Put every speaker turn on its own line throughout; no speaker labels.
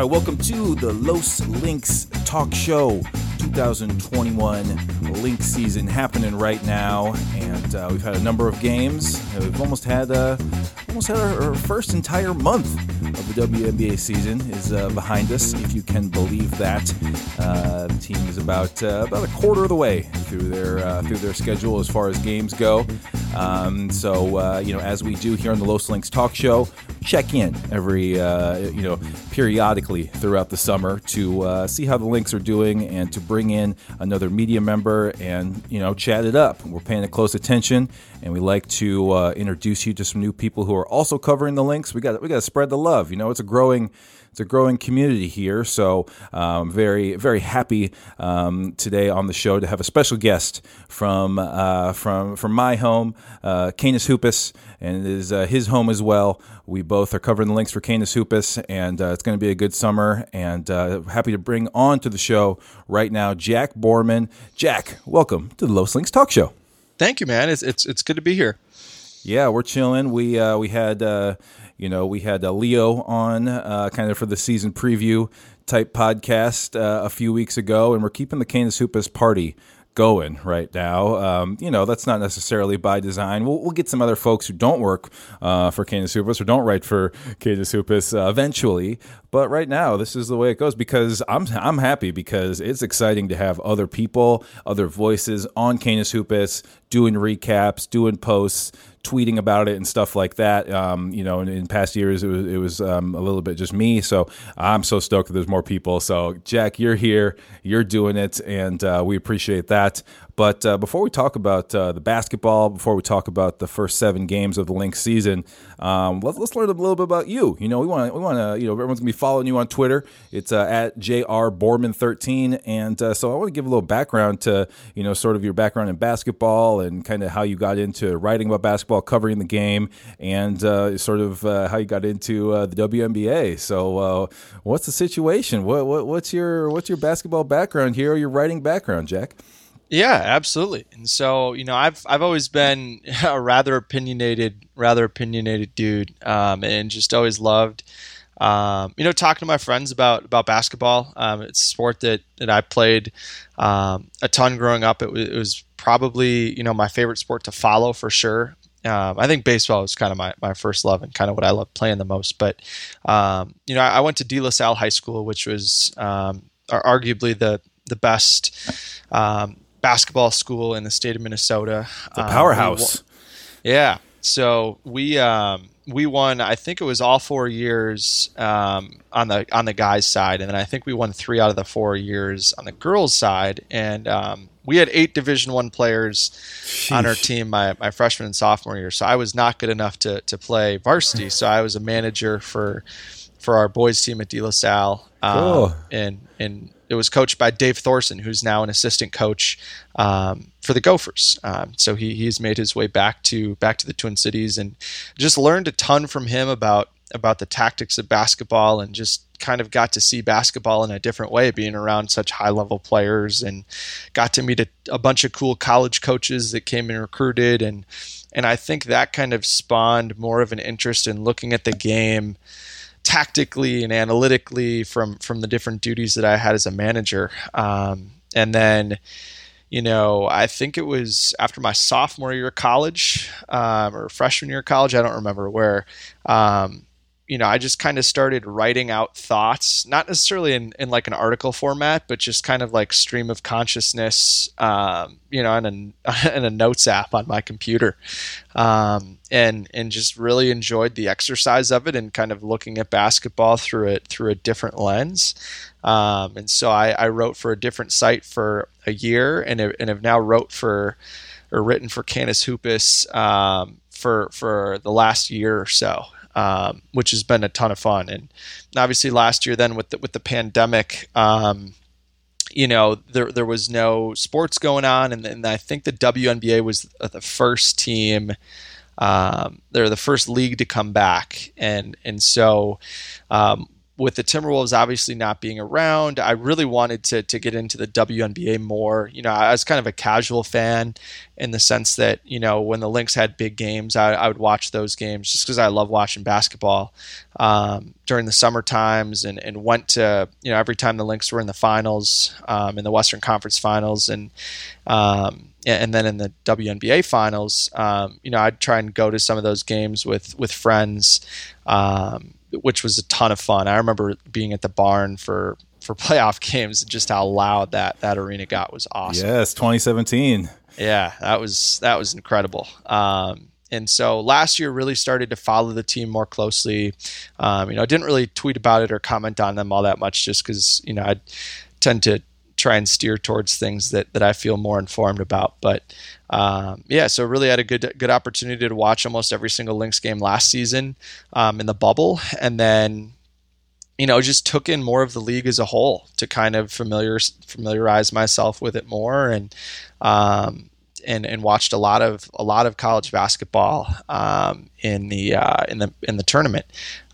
All right, welcome to the Los Lynx Talk Show. 2021 Lynx season happening right now, and uh, we've had a number of games. We've almost had uh, almost had our, our, first entire month of the WNBA season is uh, behind us, if you can believe that. Uh, the team is about uh, about a quarter of the way through their uh, through their schedule as far as games go. Um, so you know, as we do here on the Los Lynx Talk Show, check in every you know periodically throughout the summer to see how the Lynx are doing and to bring in another media member and you know chat it up. We're paying close attention, and we like to uh, introduce you to some new people who are also covering the Lynx. We got we got to spread the love. You know, it's a growing it's a growing community here. So um, very very happy um, today on the show to have a special guest from uh, from from my home, uh, Canis Hoopus, and it is uh, his home as well. We both are covering the Lynx for Canis Hoopus, and uh, it's going to be a good summer. And uh, happy to bring on to the show right now Jack Borman. Jack, welcome to the Los Lynx Talk Show.
Thank you, man. It's it's it's good to be here.
Yeah, we're chilling. We uh, we had uh, you know we had uh, Leo on uh, kind of for the season preview type podcast uh, a few weeks ago, and we're keeping the Canis Hoopus party going right now. Um, you know, that's not necessarily by design. We'll, we'll get some other folks who don't work uh, for Canis Hoopus or don't write for Canis Hoopus uh, eventually. But right now, this is the way it goes because I'm I'm happy because it's exciting to have other people, other voices on Canis Hoopus doing recaps, doing posts tweeting about it and stuff like that. Um, you know, in, in, past years it was it was um, a little bit just me. So I'm so stoked that there's more people. So Jack, you're here, you're doing it, and uh, we appreciate that. But uh, before we talk about uh, the basketball, before we talk about the first seven games of the Lynx season, um, let's, let's learn a little bit about you. You know, we want to, we want to, you know, everyone's gonna be following you on Twitter. It's uh, at jr borman 13 and uh, so I want to give a little background to, you know, sort of your background in basketball and kind of how you got into writing about basketball, covering the game, and uh, sort of uh, how you got into the WNBA. So, what's the situation? What, what what's your what's your basketball background here, or your writing background, Jack?
Yeah, absolutely. And so, you know, I've I've always been a rather opinionated, rather opinionated dude, um, and just always loved, um, you know, talking to my friends about about basketball. Um, it's a sport that that I played um, a ton growing up. It was, it was, probably you know my favorite sport to follow for sure. Um, I think baseball was kind of my, my first love and kind of what I love playing the most. But um, you know, I, I, went to De La Salle High School, which was arguably the the best um, basketball school in the state of Minnesota.
The powerhouse.
Um, yeah. So we um, we won. I think it was all four years um, on the on the guys' side, and then I think we won three out of the four years on the girls' side. And um, we had eight Division One players Sheesh. on our team my, my freshman and sophomore year. So I was not good enough to to play varsity. so I was a manager for for our boys team at De La Salle. Um, cool. And and it was coached by Dave Thorson, who's now an assistant coach um, for the Gophers. Um, so he he's made his way back to back to the Twin Cities and just learned a ton from him about about the tactics of basketball and just kind of got to see basketball in a different way being around such high level players and got to meet a, a bunch of cool college coaches that came and recruited and and I think that kind of spawned more of an interest in looking at the game tactically and analytically from from the different duties that I had as a manager. Um, and then, you know, I think it was after my sophomore year of college um, or freshman year of college. I don't remember where. Um, you know, I just kind of started writing out thoughts, not necessarily in, in like an article format, but just kind of like stream of consciousness, um, you know, in a, in a notes app on my computer. Um, and, and just really enjoyed the exercise of it and kind of looking at basketball through it, through a different lens. Um, and so I, I wrote for a different site for a year and, and have now wrote for, or written for Canis Hoopus, um, for, for the last year or so um, which has been a ton of fun. And obviously, last year, then with the, with the pandemic, um, you know, there there was no sports going on, and, and I think the WNBA was the first team. Um, they're the first league to come back, and and so um, with the Timberwolves obviously not being around, I really wanted to to get into the WNBA more. You know, I was kind of a casual fan, in the sense that you know when the Lynx had big games, I, I would watch those games just because I love watching basketball um, during the summer times, and, and went to you know every time the Lynx were in the finals, um, in the Western Conference Finals, and um, and then in the WNBA finals, um, you know, I'd try and go to some of those games with with friends, um, which was a ton of fun. I remember being at the barn for for playoff games and just how loud that that arena got was awesome.
Yes, 2017.
Yeah, that was that was incredible. Um, and so last year really started to follow the team more closely. Um, you know, I didn't really tweet about it or comment on them all that much, just because you know I tend to try and steer towards things that, that I feel more informed about. But um, yeah, so really had a good good opportunity to watch almost every single Lynx game last season um, in the bubble, and then you know just took in more of the league as a whole to kind of familiar familiarize myself with it more and. Um, and, and watched a lot of a lot of college basketball um, in the uh, in the in the tournament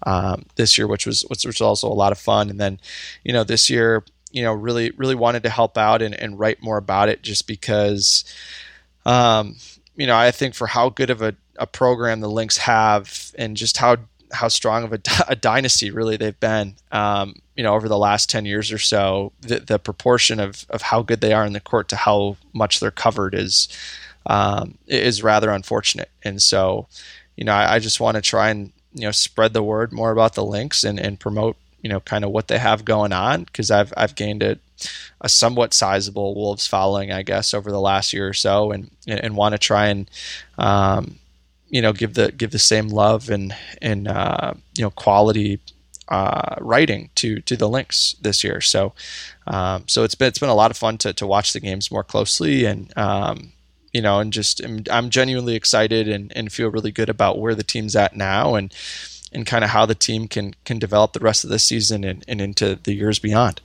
um, this year, which was which was also a lot of fun. And then, you know, this year you know really really wanted to help out and, and write more about it just because um, you know I think for how good of a, a program the Lynx have and just how how strong of a, a dynasty really they've been um, you know over the last 10 years or so the, the proportion of, of how good they are in the court to how much they're covered is um, is rather unfortunate. And so you know I, I just want to try and you know spread the word more about the Lynx and, and promote you know kind of what they have going on because I've I've gained a, a somewhat sizable Wolves following I guess over the last year or so and and want to try and um, you know give the give the same love and and uh, you know quality uh, writing to to the Lynx this year. So um, so it's been it's been a lot of fun to to watch the games more closely and um, you know and just I'm, I'm genuinely excited and, and feel really good about where the team's at now and and kind of how the team can can develop the rest of the season and, and into the years beyond.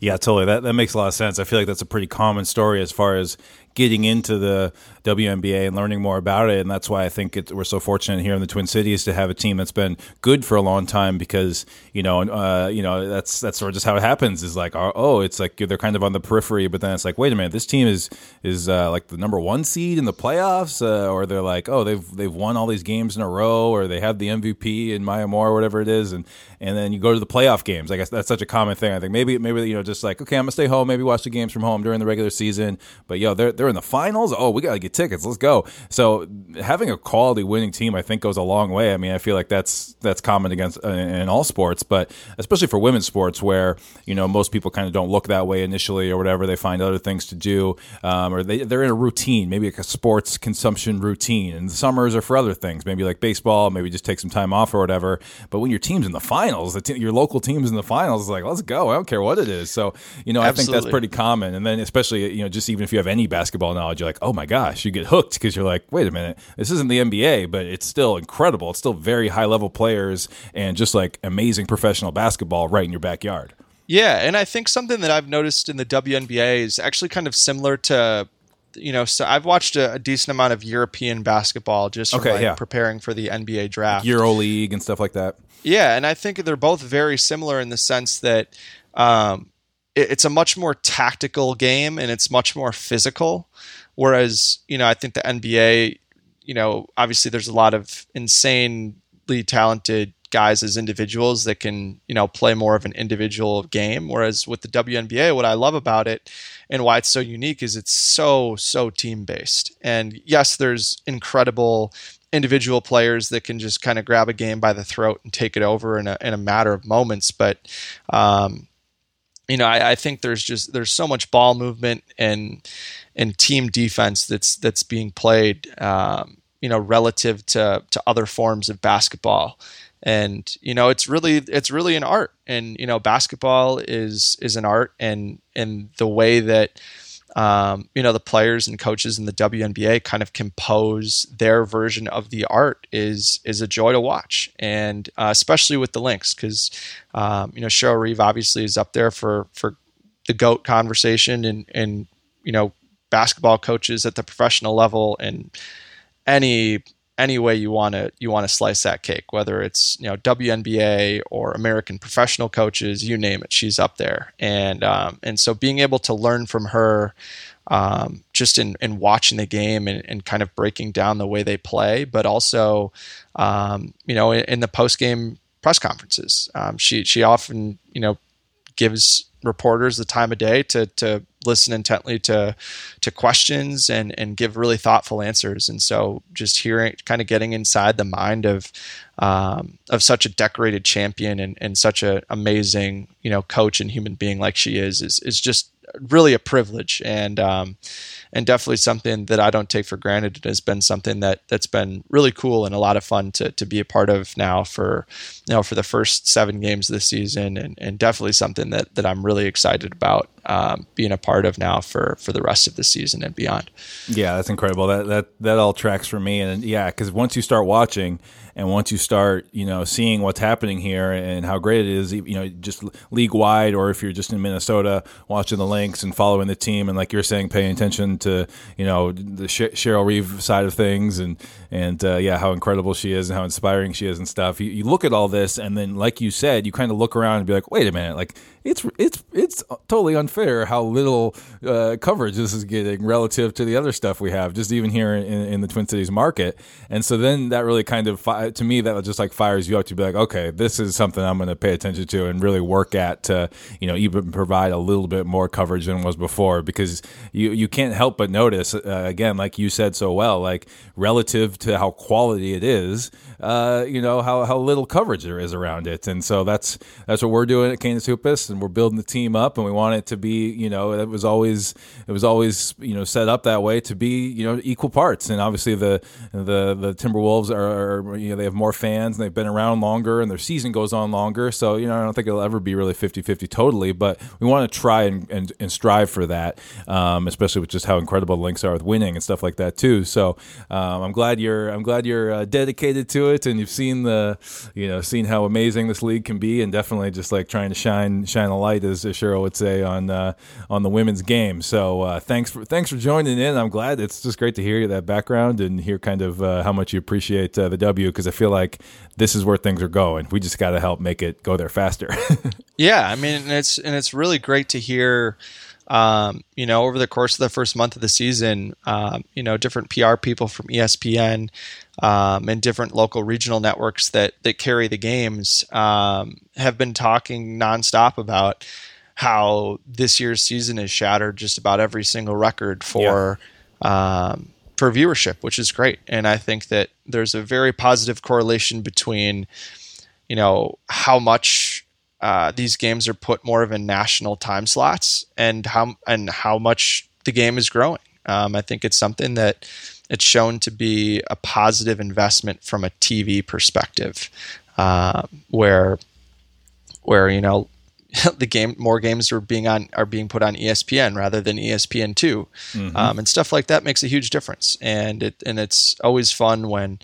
Yeah, totally. That that makes a lot of sense. I feel like that's a pretty common story as far as getting into the WNBA and learning more about it. And that's why I think it, we're so fortunate here in the Twin Cities to have a team that's been good for a long time because you know, uh, you know, that's that's sort of just how it happens. Is like, oh, it's like they're kind of on the periphery, but then it's like, wait a minute, this team is is uh, like the number one seed in the playoffs, uh, or they're like, oh, they've they've won all these games in a row, or they have the MVP in Maya Moore, or whatever it is, and and then you go to the playoff games. I guess that's such a common thing. I think maybe maybe you know just like okay, I'm gonna stay home, maybe watch the games from home during the regular season, but yo, they're they're in the finals. Oh, we gotta get tickets. Let's go. So having a quality winning team, I think, goes a long way. I mean, I feel like that's that's common against uh, in all sports, but especially for women's sports, where you know most people kind of don't look that way initially or whatever. They find other things to do, um, or they they're in a routine, maybe like a sports consumption routine. And the summers are for other things, maybe like baseball, maybe just take some time off or whatever. But when your team's in the finals, the your local team's in the finals, it's like let's go. I don't care what it is. So you know, Absolutely. I think that's pretty common. And then especially you know, just even if you have any basketball knowledge, you're like, oh my gosh, you get hooked because you're like, wait a minute, this isn't the NBA, but it's still incredible. It's still very high level players and just like amazing professional basketball right in your backyard.
Yeah, and I think something that I've noticed in the WNBA is actually kind of similar to you know, so I've watched a, a decent amount of European basketball just okay, like yeah. preparing for the NBA draft,
Euro League and stuff like that.
Yeah, and I think they're both very similar in the sense that um, it, it's a much more tactical game and it's much more physical. Whereas, you know, I think the NBA, you know, obviously there's a lot of insanely talented guys as individuals that can, you know, play more of an individual game. Whereas with the WNBA, what I love about it and why it's so unique is it's so, so team based. And yes, there's incredible individual players that can just kind of grab a game by the throat and take it over in a, in a matter of moments. But, um, you know, I, I think there's just, there's so much ball movement and, and team defense that's that's being played, um, you know, relative to to other forms of basketball. And you know, it's really it's really an art, and you know, basketball is is an art, and and the way that um, you know the players and coaches in the WNBA kind of compose their version of the art is is a joy to watch, and uh, especially with the Lynx because um, you know Cheryl Reeve obviously is up there for for the goat conversation, and and you know basketball coaches at the professional level and any any way you want to you want to slice that cake whether it's you know WNBA or American professional coaches you name it she's up there. And um, and so being able to learn from her um, just in, in watching the game and, and kind of breaking down the way they play but also um, you know in, in the post game press conferences. Um, she she often you know gives reporters the time of day to to listen intently to to questions and and give really thoughtful answers. And so just hearing, kind of getting inside the mind of um, of such a decorated champion and, and such an amazing you know coach and human being like she is is is just really a privilege and um, and definitely something that I don't take for granted. It has been something that that's been really cool and a lot of fun to to be a part of now for you know for the first seven games this season, and, and definitely something that that I'm really excited about um, being a part of now for for the rest of the season and beyond.
Yeah, that's incredible. That that that all tracks for me, and yeah, because once you start watching and once you start, you know, seeing what's happening here and how great it is, you know, just league wide, or if you're just in Minnesota watching the Lynx and following the team, and like you're saying, paying attention to, you know, the Cheryl Reeve side of things, and and uh, yeah, how incredible she is and how inspiring she is and stuff. You, you look at all this, and then like you said, you kind of look around and be like, wait a minute, like it's it's it's totally unfair how little uh, coverage this is getting relative to the other stuff we have, just even here in, in the Twin Cities market. And so then that really kind of to me that just like fires you up to be like, okay, this is something I'm going to pay attention to and really work at to you know even provide a little bit more coverage than was before because you you can't help but notice uh, again, like you said so well, like relative to how quality it is, uh, you know how how little coverage there is around it. And so that's that's what we're doing at Canis Hoopus and we're building the team up, and we want it to be, you know, it was always it was always you know set up that way to be, you know, equal parts. And obviously the the the Timberwolves are, are you know they have more fans and they've been around longer and their season goes on longer. So you know I don't think it'll ever be really 50-50 totally, but we want to try and, and, and strive for that, um, especially with just how incredible the Lynx are with winning and stuff like that too. So um, I'm glad you're I'm glad you're uh, dedicated to it and you've seen the you know seen how amazing this league can be and definitely just like trying to shine shine a light, as Cheryl would say, on uh, on the women's game. So uh, thanks for thanks for joining in. I'm glad it's just great to hear that background and hear kind of uh, how much you appreciate uh, the W because I feel like this is where things are going. We just got to help make it go there faster.
yeah, I mean, and it's and it's really great to hear. Um, you know, over the course of the first month of the season, um, you know, different PR people from ESPN um, and different local regional networks that that carry the games um, have been talking nonstop about how this year's season has shattered just about every single record for yeah. um, for viewership, which is great. And I think that there's a very positive correlation between you know how much uh, these games are put more of in national time slots and how and how much the game is growing. Um, I think it's something that it's shown to be a positive investment from a TV perspective, uh, where where you know the game more games are being on are being put on ESPN rather than ESPN 2 mm-hmm. um, and stuff like that makes a huge difference. And it and it's always fun when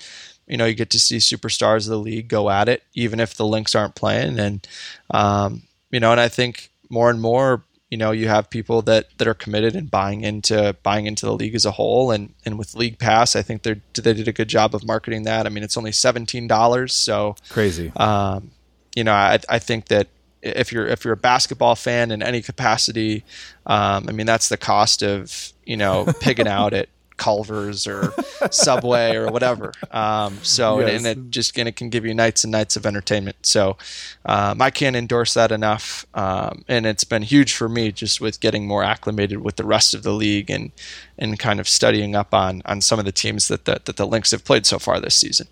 you know you get to see superstars of the league go at it, even if the Lynx aren't playing. And um, you know, and I think more and more you know you have people that that are committed and buying into buying into the league as a whole. And and with league pass i think they they did a good job of marketing that. I mean it's only $17 so
crazy.
um, you know i i think that if you're if you're a basketball fan in any capacity um, i mean that's the cost of you know pigging out at Culver's or Subway or whatever. Um, so yes. and, and, it just and it can give you nights and nights of entertainment. So um, I can't endorse that enough, um, and it's been huge for me just with getting more acclimated with the rest of the league and and kind of studying up on on some of the teams that the, that the Lynx have played so far this season.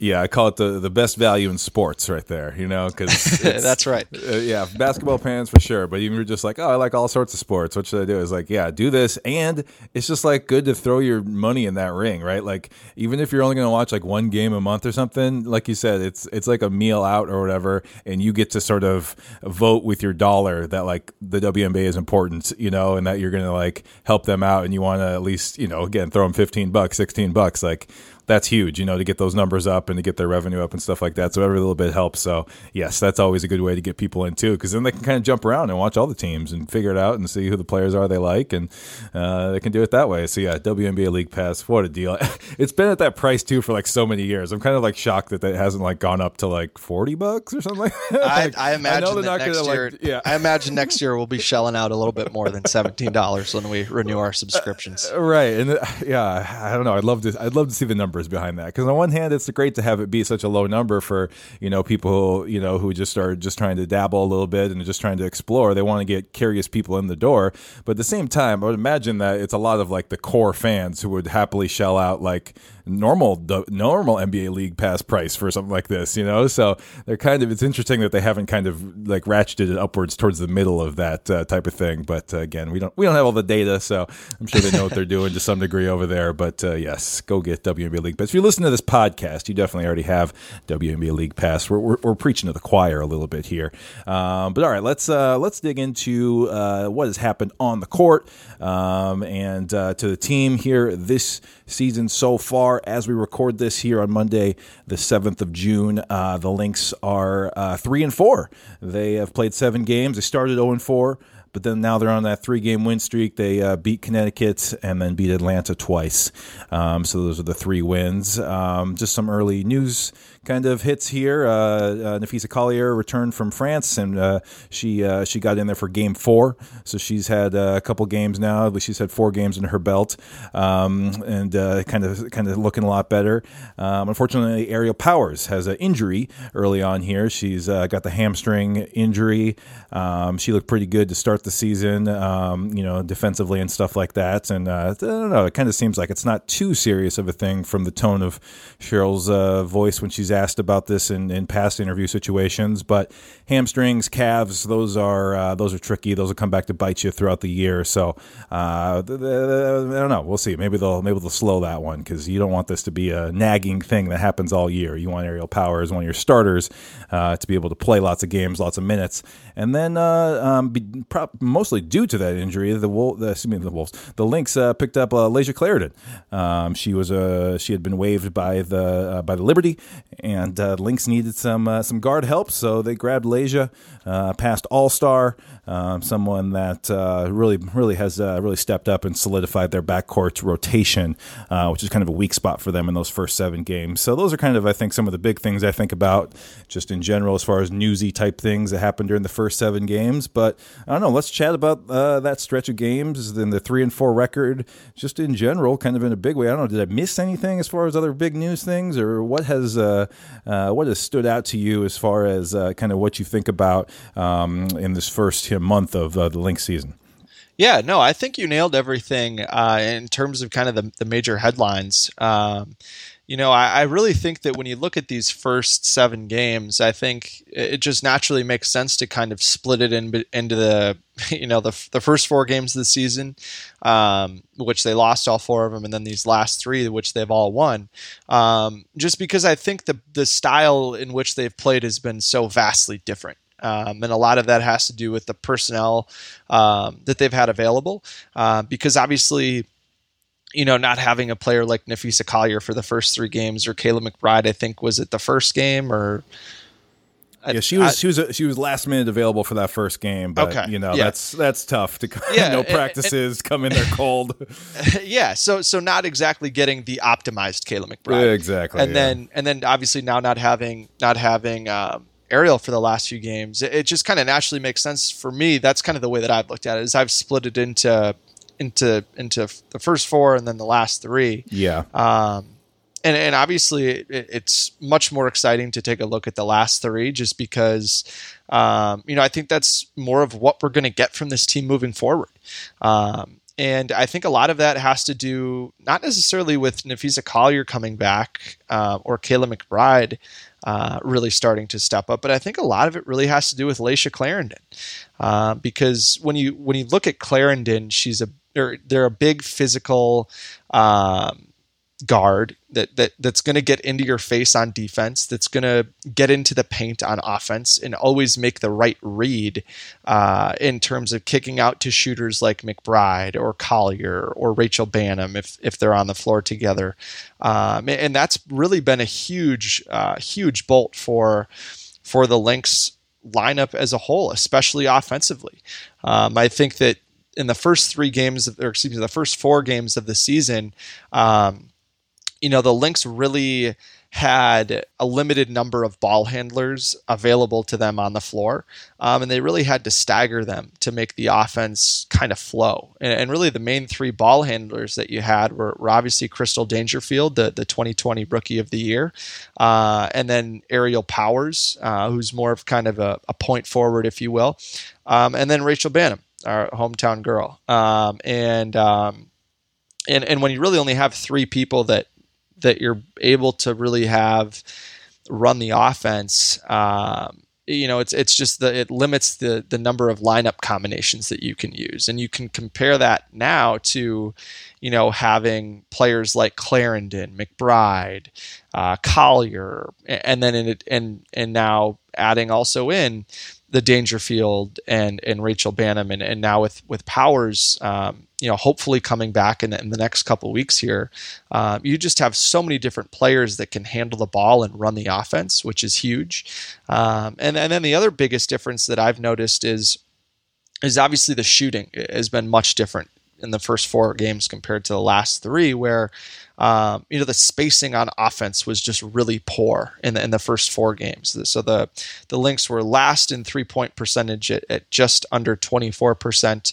Yeah, I call it the, the best value in sports right there, you know, because
that's right.
Uh, yeah, basketball fans for sure. But even you're just like, oh, I like all sorts of sports. What should I do? It's like, yeah, do this. And it's just like good to throw your money in that ring, right? Like, even if you're only going to watch like one game a month or something, like you said, it's it's like a meal out or whatever. And you get to sort of vote with your dollar that like the WNBA is important, you know, and that you're going to like help them out and you want to at least, you know, again, throw them 15 bucks, 16 bucks. Like, that's huge, you know, to get those numbers up and to get their revenue up and stuff like that. So every little bit helps. So yes, that's always a good way to get people in too, because then they can kind of jump around and watch all the teams and figure it out and see who the players are they like, and uh, they can do it that way. So yeah, WNBA League Pass, what a deal! it's been at that price too for like so many years. I'm kind of like shocked that it hasn't like gone up to like forty bucks or something. like
I, I, imagine I that next year, like, yeah. I imagine next year we'll be shelling out a little bit more than seventeen dollars when we renew our subscriptions.
Uh, right, and uh, yeah, I don't know. I'd love to. I'd love to see the numbers behind that because on one hand, it's great to have it be such a low number for you know people who you know who just are just trying to dabble a little bit and just trying to explore. They want to get curious people in the door, but at the same time, I would imagine that it's a lot of like the core fans who would happily shell out like normal the normal NBA League Pass price for something like this, you know. So they're kind of it's interesting that they haven't kind of like ratcheted it upwards towards the middle of that uh, type of thing. But uh, again, we don't we don't have all the data, so I'm sure they know what they're doing to some degree over there. But uh, yes, go get WNBA League Pass. If you listen to this podcast, you definitely already have WNBA League Pass. We're, we're, we're preaching to the choir a little bit here, um, but all right, let's uh, let's dig into uh, what has happened on the court um, and uh, to the team here this season so far. As we record this here on Monday, the 7th of June, uh, the Lynx are uh, 3 and 4. They have played seven games. They started 0 and 4 but then now they're on that three game win streak. They uh, beat Connecticut and then beat Atlanta twice. Um, so those are the three wins. Um, just some early news kind of hits here. Uh, uh, Napheesa Collier returned from France, and uh, she uh, she got in there for Game Four. So she's had uh, a couple games now. She's had four games in her belt, um, and kind of kind of looking a lot better. Um, unfortunately, Aerial Powers has an injury early on here. She's got the hamstring injury. Um, she looked pretty good to start the season, um, you know, defensively and stuff like that. And I don't know, it kind of seems like it's not too serious of a thing from the tone of Cheryl's voice when she's asked about this in, in past interview situations, but hamstrings, calves, those are uh, those are tricky. Those will come back to bite you throughout the year. So uh, I don't know. We'll see. Maybe they'll maybe they'll slow that one because you don't want this to be a nagging thing that happens all year. You want Aerial Power as one of your starters uh, to be able to play lots of games, lots of minutes, and then uh, um, be, pro- mostly due to that injury, the Wolf, the, excuse me, the Wolves, the Lynx uh, picked up uh, Layshia Clarendon. Um, she was a she had been waived by the by the Liberty and uh, Lynx needed some uh, some guard help, so they grabbed Layshia, uh, past All Star, um, someone that uh, really really has uh, really stepped up and solidified their backcourt rotation, uh, which is kind of a weak spot for them in those first seven games. So those are kind of I think some of the big things I think about just in general as far as newsy type things that happened during the first seven games. But I don't know. Let's chat about that stretch of games and the three and four record, just in general, kind of in a big way. I don't know. Did I miss anything as far as other big news things, or what has uh, what has stood out to you as far as uh, kind of what you think about um, in this first month of uh, the Lynx season?
Yeah, no, I think you nailed everything uh, in terms of kind of the, the major headlines. Um, you know, I, I, really think that when you look at these first seven games, I think it just naturally makes sense to kind of split it in, into the, you know, the, the first four games of the season, um, which they lost all four of them, and then these last three, which they've all won. Um, just because I think the the style in which they've played has been so vastly different. Um, and a lot of that has to do with the personnel um, that they've had available, uh, because obviously you know, not having a player like Napheesa Collier for the first three games, or Kayla McBride, I think was it the first game, or
yeah, she was I, she was a, she was last minute available for that first game, but okay, you know yeah. that's that's tough to yeah, no practices, and, come in there cold.
yeah, so so not exactly getting the optimized Kayla McBride,
yeah, exactly,
and then and then obviously now not having not having um, Aerial for the last few games, it, it just kind of naturally makes sense for me. That's kind of the way that I've looked at it. Is I've split it into into into the first four and then the last three.
Yeah.
Um, and and obviously it, it's much more exciting to take a look at the last three, just because um, you know I think that's more of what we're going to get from this team moving forward. Um, and I think a lot of that has to do not necessarily with Napheesa Collier coming back uh, or Kayla McBride uh, really starting to step up, but I think a lot of it really has to do with Layshia Clarendon, uh, because when you when you look at Clarendon, she's a they're they're a big physical. Um, guard that, that that's going to get into your face on defense, that's going to get into the paint on offense, and always make the right read uh, in terms of kicking out to shooters like McBride or Collier or Rachel Banham if if they're on the floor together, um, and that's really been a huge uh, huge bolt for for the Lynx lineup as a whole, especially offensively. Um, I think that in the first three games, or excuse me, the first four games of the season, um, you know, the Lynx really had a limited number of ball handlers available to them on the floor, um, and they really had to stagger them to make the offense kind of flow. And, and really, the main three ball handlers that you had were, were, obviously Crystal Dangerfield, the, the 2020 Rookie of the Year, uh, and then Aerial Powers, uh, who's more of kind of a, a point forward, if you will, um, and then Rachel Banham, our hometown girl. Um, and um, and and when you really only have three people that that you're able to really have run the offense. Um, you know, it's it's just that it limits the the number of lineup combinations that you can use, and you can compare that now to, you know, having players like Clarendon, McBride, uh, Collier, and then in it, and and now adding also in the Dangerfield and and Rachel Banham, and, and now with with Powers, um, you know, hopefully coming back in the, in the next couple weeks here, uh, you just have so many different players that can handle the ball and run the offense, which is huge. Um, and and then the other biggest difference that I've noticed is is obviously the shooting has been much different in the first four games compared to the last three, where um, you know the spacing on offense was just really poor in the in the first four games. So the the Lynx were last in three point percentage at, at just under twenty four percent.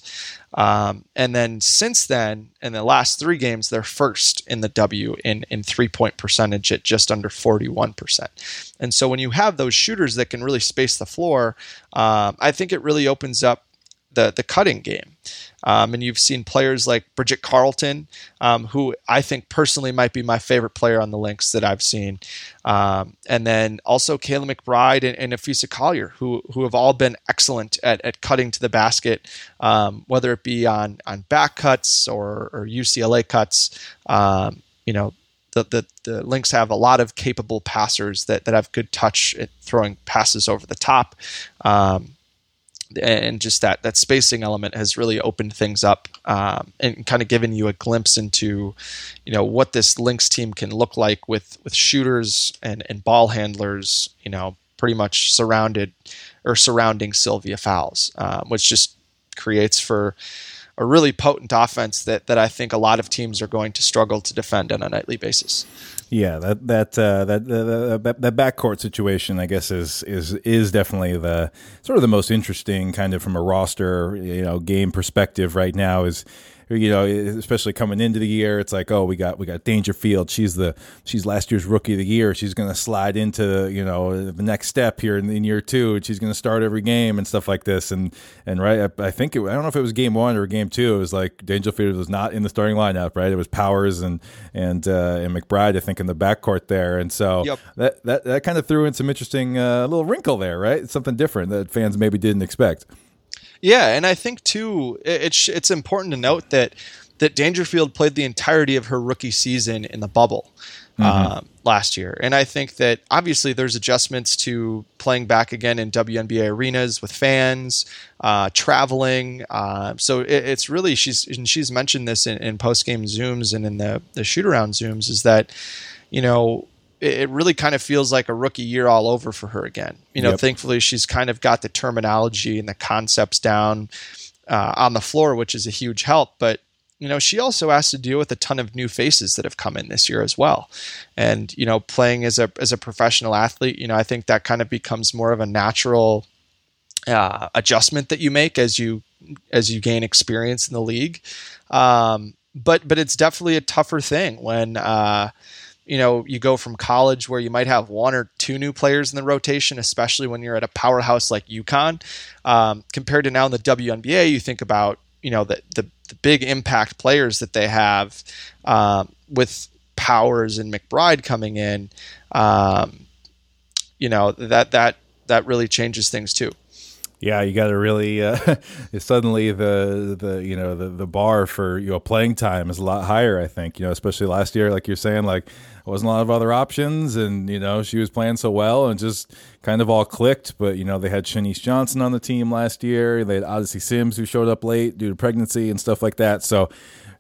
Um, and then since then, in the last three games, they're first in the W in, in three point percentage at just under 41%. And so when you have those shooters that can really space the floor, um, I think it really opens up the, the cutting game. Um, and you've seen players like Bridget Carleton, um, who I think personally might be my favorite player on the Lynx that I've seen. Um, and then also Kayla McBride and, and Napheesa Collier, who who have all been excellent at, at cutting to the basket, um, whether it be on on back cuts or, or UCLA cuts. Um, you know, the, the, the Lynx have a lot of capable passers that, that have good touch at throwing passes over the top. Um, and just that that spacing element has really opened things up um, and kind of given you a glimpse into you know what this Lynx team can look like with with shooters and and ball handlers you know pretty much surrounded or surrounding Sylvia Fowles um, which just creates for a really potent offense that that I think a lot of teams are going to struggle to defend on a nightly basis.
Yeah, that that uh, that, that that backcourt situation, I guess, is is is definitely the sort of the most interesting kind of from a roster, you know, game perspective right now. Is you know, especially coming into the year, it's like, oh, we got we got Dangerfield. She's the she's last year's rookie of the year. She's going to slide into you know the next step here in, in year two, and she's going to start every game and stuff like this. And and right, I, I think it, I don't know if it was game one or game two. It was like Dangerfield was not in the starting lineup, right? It was Powers and and uh, and McBride, I think, in the backcourt there. And so yep. that that that kind of threw in some interesting uh, little wrinkle there, right? Something different that fans maybe didn't expect.
Yeah, and I think too, it's it's important to note that that Dangerfield played the entirety of her rookie season in the bubble. Mm-hmm. Um, last year. And I think that obviously there's adjustments to playing back again in WNBA arenas with fans, uh, traveling. Uh, so it, it's really she's and she's mentioned this in, in post game zooms and in the the shoot around zooms is that you know it really kind of feels like a rookie year all over for her again. You know, yep. thankfully she's kind of got the terminology and the concepts down uh, on the floor, which is a huge help. But you know, she also has to deal with a ton of new faces that have come in this year as well. And you know, playing as a as a professional athlete, you know, I think that kind of becomes more of a natural uh, adjustment that you make as you as you gain experience in the league. Um, but but it's definitely a tougher thing when. Uh, you know, you go from college where you might have one or two new players in the rotation, especially when you're at a powerhouse like UConn, um, compared to now in the WNBA. You think about you know the the, the big impact players that they have um, with Powers and McBride coming in. Um, you know that that that really changes things too.
Yeah, you got to really uh, suddenly the the you know the the bar for you know playing time is a lot higher. I think you know especially last year, like you're saying, like wasn't a lot of other options, and you know she was playing so well and just kind of all clicked. But you know they had Shenise Johnson on the team last year. They had Odyssey Sims who showed up late due to pregnancy and stuff like that. So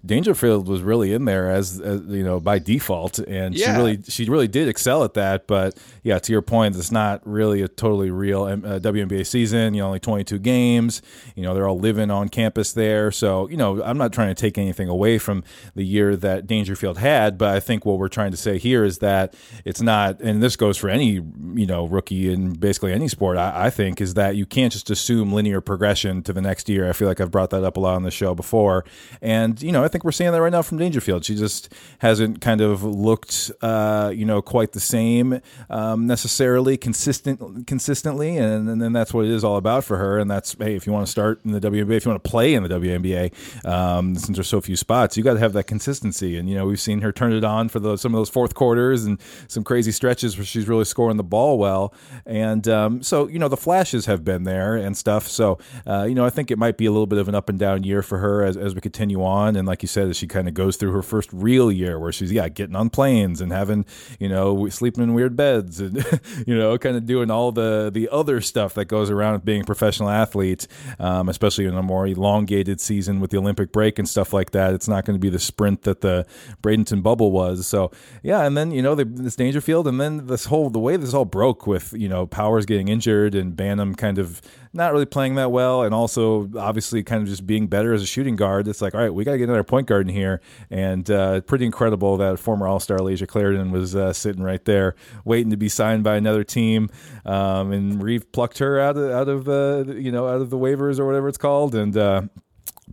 Dangerfield was really in there as, as, you know by default, and yeah. she really she really did excel at that. But yeah, to your point, it's not really a totally real uh, WNBA season. You know, only 22 games. You know, they're all living on campus there, so you know I'm not trying to take anything away from the year that Dangerfield had, but I think what we're trying to say here is that it's not, and this goes for any you know rookie in basically any sport. I, I think is that you can't just assume linear progression to the next year. I feel like I've brought that up a lot on the show before, and you know I think we're seeing that right now from Dangerfield. She just hasn't kind of looked, uh, you know, quite the same um, necessarily consistent consistently, and, then that's what it is all about for her. And that's hey, if you want to start in the WNBA, if you want to play in the WNBA, um, since there's so few spots, you got to have that consistency. And you know, we've seen her turn it on for some of those fourth quarters and some crazy stretches where she's really scoring the ball well. And um, so you know, the flashes have been there and stuff. So uh, you know, I think it might be a little bit of an up and down year for her as, as we continue on. And like you said, as she kind of goes through her first real year where she's yeah getting on planes and having you know sleeping in weird beds and you know kind of doing all the the other stuff that goes around with being a professional athlete, um, especially in a more elongated season with the Olympic break and stuff like that. It's not going to be the sprint that the Bradenton bubble was. So yeah, and then you know the, this Dangerfield, and then this whole the way this all broke with you know Powers getting injured and Banham kind of not really playing that well, and also obviously kind of just being better as a shooting guard. It's like, all right, we got to get another point guard in here, and uh, pretty incredible that former All Star Layshia Clarendon was uh, sitting right there waiting to be signed by another team, um, and Reeve plucked her out of out of uh, you know out of the waivers or whatever it's called, and uh,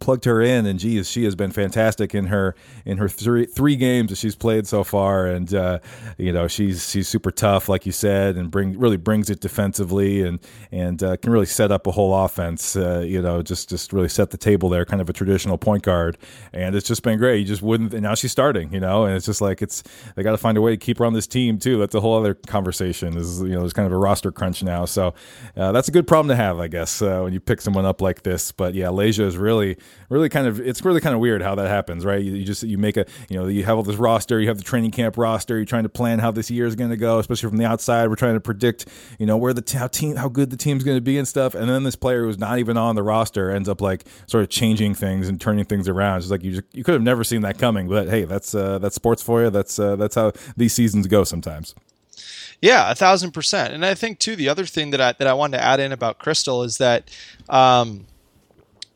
plugged her in, and geez, she has been fantastic in her in her three three games that she's played so far. And uh, you know, she's she's super tough, like you said, and bring really brings it defensively, and and uh, can really set up a whole offense. Uh, you know, just just really set the table there, kind of a traditional point guard. And it's just been great. You just wouldn't. And now she's starting. You know, and it's just like it's they got to find a way to keep her on this team too. That's a whole other conversation. Is you know, there's kind of a roster crunch now, so uh, that's a good problem to have, I guess, uh, when you pick someone up like this. But yeah, Layshia is really really kind of it's really kind of weird how that happens, right? You, you, just you make a you know you have all this roster, you have the training camp roster, you're trying to plan how this year is going to go, especially from the outside. We're trying to predict you know where the t- how team how good the team's going to be and stuff, and then this player who's not even on the roster ends up like sort of changing things and turning things around. It's like you just, you could have never seen that coming, but hey, that's uh, that's sports for you. That's uh, that's how these seasons go sometimes.
Yeah, a thousand percent. And I think too the other thing that I that I wanted to add in about Crystal is that um,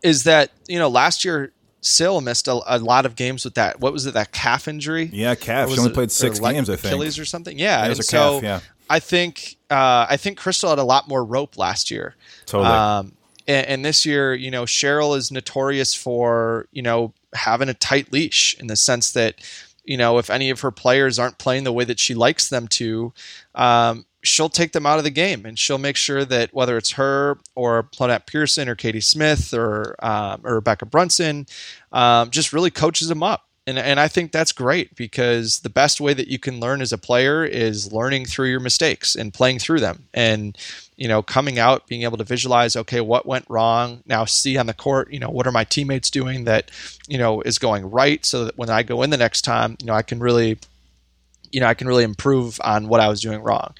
is that you know last year Syl missed a, a, lot of games with that. What was it? That calf injury?
Yeah, calf. She only played six games, I think.
Achilles or something. Yeah, yeah and so calf, yeah. I think uh, I think Crystal had a lot more rope last year.
Totally. Um,
and, and, this year, you know, Cheryl is notorious for you know having a tight leash in the sense that you know if any of her players aren't playing the way that she likes them to, um, she'll take them out of the game and she'll make sure that whether it's her or Plenette Pierson or Katie Smith or, um, or Rebecca Brunson, um, just really coaches them up. And, and I think that's great because the best way that you can learn as a player is learning through your mistakes and playing through them. And, you know, coming out, being able to visualize, okay, what went wrong? Now see on the court, you know, what are my teammates doing that, you know, is going right so that when I go in the next time, you know, I can really you know, I can really improve on what I was doing wrong.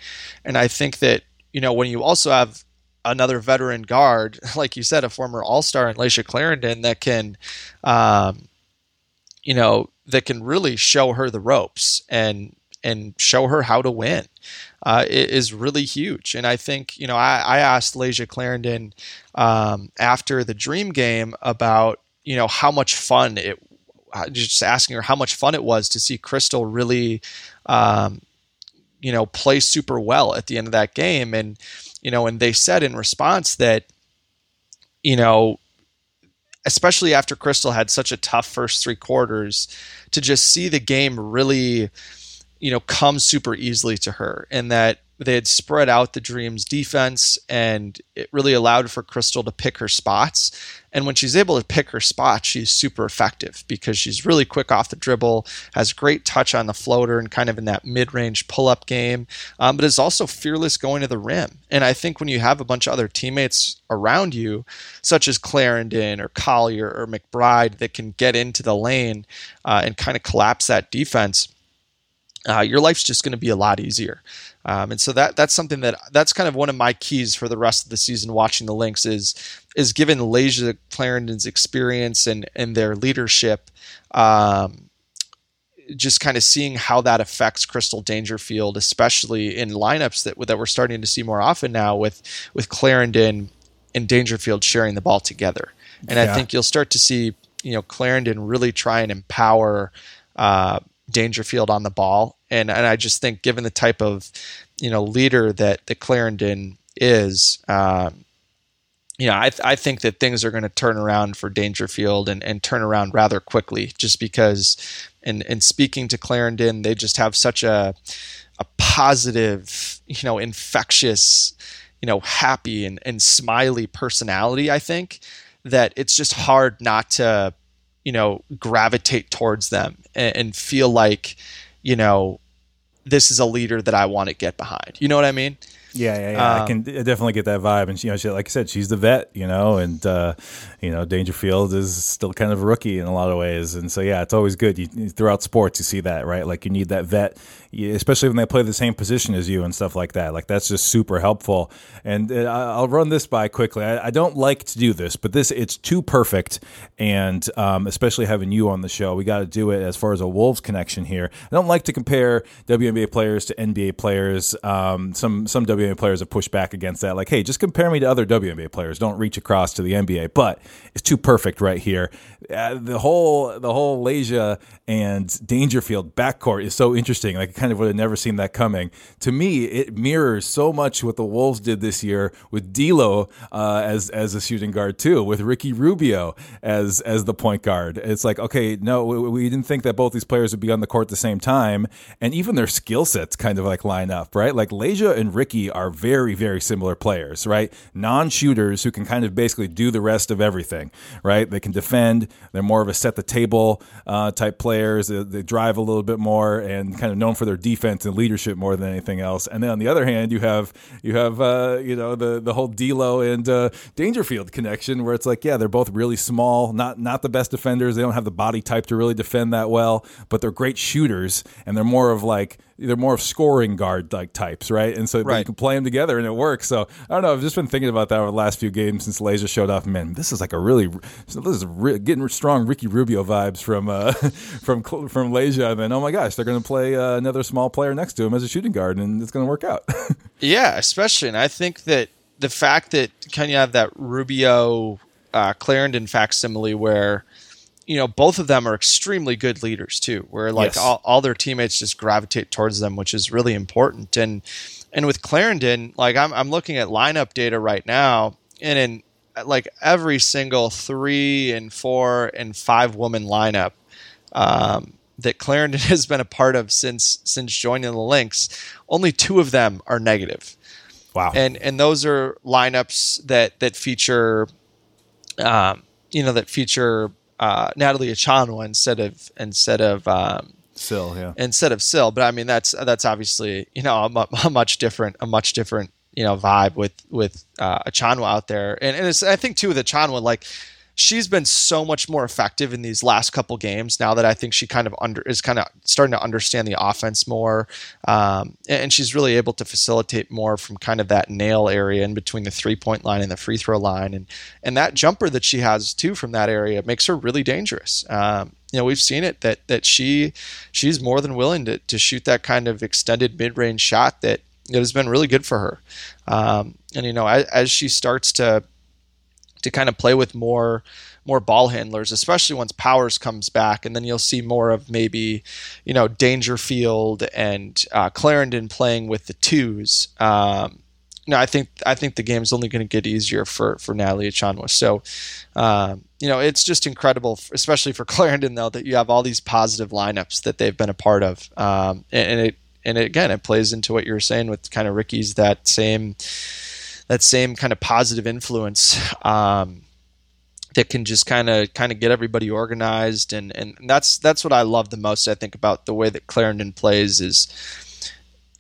And I think that, you know, when you also have another veteran guard, like you said, a former All Star in Layshia Clarendon that can, um, you know, that can really show her the ropes and and show her how to win uh, is really huge. And I think, you know, I, I asked Layshia Clarendon um, after the Dream game about, you know, how much fun it just asking her how much fun it was to see Crystal really, um, you know, play super well at the end of that game. And, you know, and they said in response that, you know, especially after Crystal had such a tough first three quarters, to just see the game really, you know, come super easily to her, and that they had spread out the Dreams defense, and it really allowed for Crystal to pick her spots. And when she's able to pick her spots, she's super effective because she's really quick off the dribble, has great touch on the floater, and kind of in that mid range pull up game, um, but is also fearless going to the rim. And I think when you have a bunch of other teammates around you, such as Clarendon or Collier or McBride, that can get into the lane uh, and kind of collapse that defense. Uh, your life's just going to be a lot easier. Um, and so that that's something that that's kind of one of my keys for the rest of the season watching the Lynx is is given Layshia Clarendon's experience and and their leadership. Um, just kind of seeing how that affects Crystal Dangerfield, especially in lineups that that we're starting to see more often now with with Clarendon and Dangerfield sharing the ball together. And yeah. I think you'll start to see you know Clarendon really try and empower uh, Dangerfield on the ball and and I just think given the type of you know leader that that Clarendon is, um, you know, I th- I think that things are going to turn around for Dangerfield and and turn around rather quickly, just because. And and speaking to Clarendon, they just have such a a positive, you know, infectious, you know, happy and, and smiley personality, I think, that it's just hard not to, you know, gravitate towards them and, and feel like, you know, this is a leader that I want to get behind. You know what I mean?
Yeah, yeah, yeah. Um, I can definitely get that vibe. And you know, she, like I said, she's the vet, you know, and uh, you know, Dangerfield is still kind of a rookie in a lot of ways. And so, yeah, it's always good. You, throughout sports, you see that, right? Like you need that vet especially when they play the same position as you and stuff like that. Like that's just super helpful. And uh, I'll run this by quickly. I, don't like to do this, but this it's too perfect, and um, especially having you on the show, we got to do it as far as a Wolves connection here. I don't like to compare WNBA players to NBA players. Um, some some WNBA players have pushed back against that, like, hey, just compare me to other WNBA players. Don't reach across to the NBA. But it's too perfect right here. Uh, the whole the whole Layshia and Dangerfield backcourt is so interesting. Like, kind of would have never seen that coming. To me, it mirrors so much what the Wolves did this year with D'Lo uh, as as a shooting guard too, with Ricky Rubio as as the point guard. It's like, okay, no, we, we didn't think that both these players would be on the court at the same time, and even their skill sets kind of like line up, right? Like Layshia and Ricky are very very similar players, right? Non shooters who can kind of basically do the rest of everything, right? They can defend. They're more of a set the table uh, type players. They, they drive a little bit more and kind of known for their defense and leadership more than anything else. And then on the other hand, you have you have uh, you know the the whole D'Lo and uh, Dangerfield connection, where it's like, yeah, they're both really small, not not the best defenders. They don't have the body type to really defend that well, but they're great shooters, and they're more of like they're more of scoring guard like types, right? And so right. you can play them together and it works. So I don't know. I've just been thinking about that over the last few games since Layshia showed up. Man, this is like a really this is re- getting strong Ricky Rubio vibes from uh, from from Layshia. And then oh my gosh, they're going to play uh, another small player next to him as a shooting guard, and it's going to work out.
yeah, especially, and I think that the fact that kind of have that Rubio uh, Clarendon facsimile where you know, both of them are extremely good leaders too, where like yes. all, all their teammates just gravitate towards them, which is really important. And and with Clarendon, like I'm I'm looking at lineup data right now, and in like every single three and four and five woman lineup um, that Clarendon has been a part of since since joining the Lynx, only two of them are negative.
Wow.
And and those are lineups that that feature, um, you know, that feature uh, Natalie Achonwa instead of instead of um,
Syl, yeah,
instead of Syl. But I mean, that's that's obviously you know a, a much different a much different you know vibe with with uh, Achonwa out there, and, and I think too with Achonwa like she's been so much more effective in these last couple games now that I think she kind of under is kind of starting to understand the offense more, um, and she's really able to facilitate more from kind of that nail area in between the three point line and the free throw line, and and that jumper that she has too from that area makes her really dangerous. Um, you know we've seen it that that she she's more than willing to, to shoot that kind of extended mid range shot that that has been really good for her. Um, and you know as, as she starts to to kind of play with more more ball handlers, especially once Powers comes back, and then you'll see more of maybe, you know, Dangerfield and uh, Clarendon playing with the twos. Um, no, I think I think the game is only going to get easier for for Natalie Achonwa. So, um, you know, it's just incredible, especially for Clarendon though, that you have all these positive lineups that they've been a part of, um, and, and, it and again, it plays into what you were saying with kind of Ricky's that same that same kind of positive influence. Um, that can just kind of kind of get everybody organized and, and that's that's what I love the most I think about the way that Clarendon plays is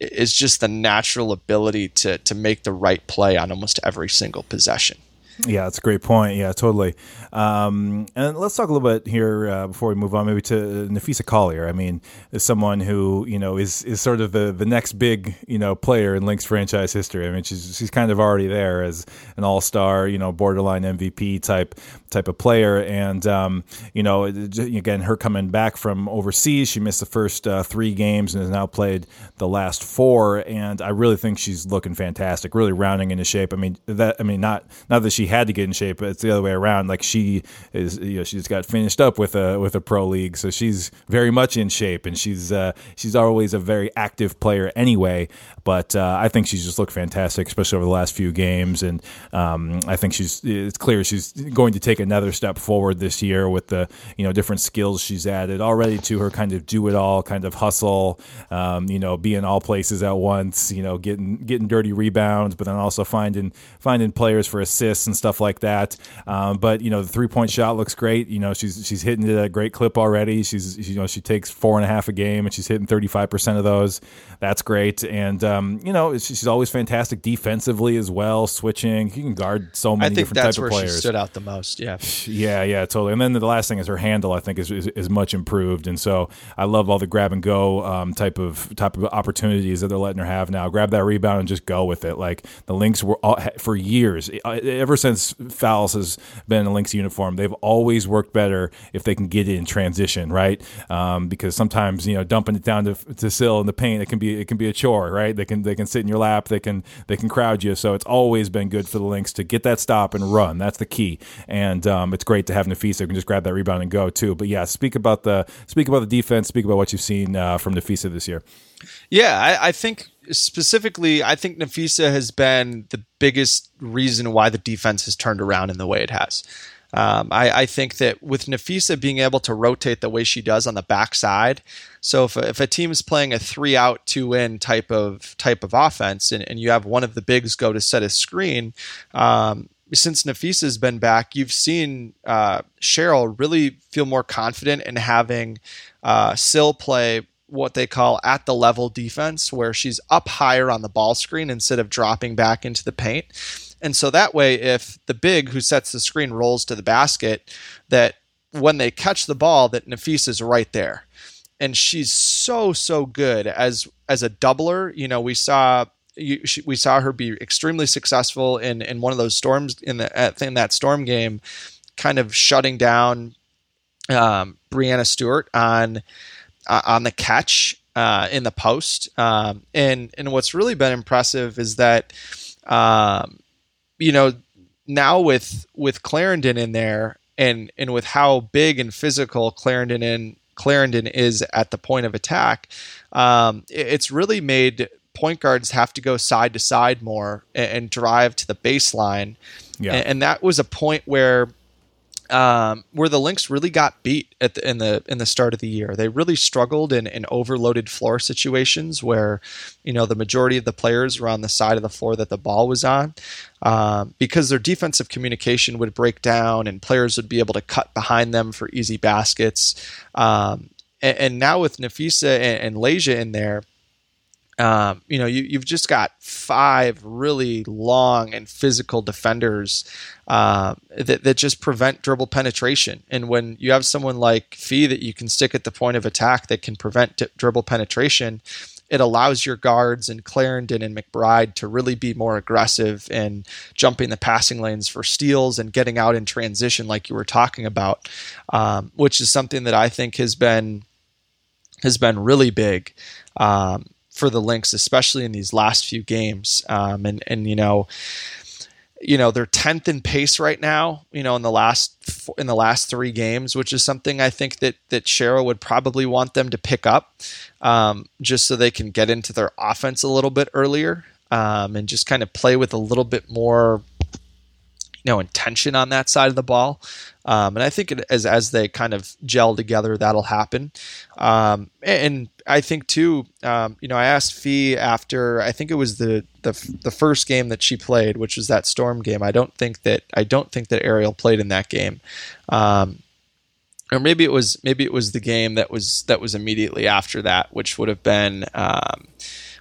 is just the natural ability to to make the right play on almost every single possession.
Yeah, that's a great point. Yeah, totally. Um, and let's talk a little bit here uh, before we move on, maybe to Napheesa Collier. I mean, as someone who you know is is sort of the, the next big you know player in Lynx franchise history. I mean, she's she's kind of already there as an all star, you know, borderline MVP type type of player. And um, you know, again, her coming back from overseas, she missed the first uh, three games and has now played the last four. And I really think she's looking fantastic, really rounding into shape. I mean, that I mean, not not that she had to get in shape, but it's the other way around. Like she is, you know, she's got finished up with a with a pro league, so she's very much in shape, and she's uh, she's always a very active player anyway. But uh, I think she's just looked fantastic, especially over the last few games, and um, I think she's it's clear she's going to take another step forward this year with the you know different skills she's added already to her kind of do it all kind of hustle, um, you know, be in all places at once, you know, getting getting dirty rebounds, but then also finding finding players for assists and stuff like that. Um, but you know, the three point shot looks great. You know, she's she's hitting it at a great clip already. She's you know she takes four and a half a game and she's hitting thirty five percent of those. That's great. And um, you know, she's always fantastic defensively as well, switching. You can guard so many different types of players.
stood out the most. Yeah.
Yeah, yeah, yeah, totally. And then the last thing is her handle. I think is, is, is much improved, and so I love all the grab and go um, type of type of opportunities that they're letting her have now. Grab that rebound and just go with it. Like the Lynx were all, for years, ever since Fowles has been in a Lynx uniform, they've always worked better if they can get it in transition, right? Um, because sometimes you know dumping it down to, to Syl in the paint, it can be it can be a chore, right? They can they can sit in your lap, they can they can crowd you. So it's always been good for the Lynx to get that stop and run. That's the key, and um, it's great to have Napheesa who can just grab that rebound and go too. But yeah, speak about the speak about the defense. Speak about what you've seen uh, from Napheesa this year.
Yeah, I, I think specifically, I think Napheesa has been the biggest reason why the defense has turned around in the way it has. Um, I, I, think that with Napheesa being able to rotate the way she does on the backside, so if a, if a team is playing a three out, two in type of type of offense, and, and you have one of the bigs go to set a screen, um, since Napheesa's been back, you've seen uh, Cheryl really feel more confident in having uh, Syl play what they call at the level defense, where she's up higher on the ball screen instead of dropping back into the paint. And so that way, if the big who sets the screen rolls to the basket, that when they catch the ball, that Napheesa is right there. And she's so so good as as a doubler. You know, we saw you, she, we saw her be extremely successful in in one of those storms in the in that storm game, kind of shutting down um, Breanna Stewart on uh, on the catch uh, in the post. Um, and and what's really been impressive is that um, you know now with with Clarendon in there and and with how big and physical Clarendon in Clarendon is at the point of attack, um, it's really made point guards have to go side to side more and, and drive to the baseline. Yeah. And, and, that was a point where um, where the Lynx really got beat at the, in the in the start of the year. They really struggled in, in overloaded floor situations where, you know, the majority of the players were on the side of the floor that the ball was on, um, because their defensive communication would break down and players would be able to cut behind them for easy baskets. Um, and, and, now with Napheesa and, and in there, um, you know, you, have just got five really long and physical defenders uh, that, that just prevent dribble penetration. And when you have someone like Fee that you can stick at the point of attack that can prevent d- dribble penetration, it allows your guards and Clarendon and McBride to really be more aggressive in jumping the passing lanes for steals and getting out in transition, like you were talking about, um, which is something that I think has been has been really big. Um, for the Lynx, especially in these last few games. Um, and and you know, you know they're tenth in pace right now. You know, in the last in the last three games, which is something I think that that Cheryl would probably want them to pick up, um, just so they can get into their offense a little bit earlier um, and just kind of play with a little bit more no intention on that side of the ball. Um, and I think it, as as they kind of gel together, that'll happen. Um, and I think too, um, you know, I asked Fee after I think it was the, the the first game that she played, which was that Storm game. I don't think that I don't think that Aerial played in that game. Um, or maybe it was maybe it was the game that was that was immediately after that, which would have been um,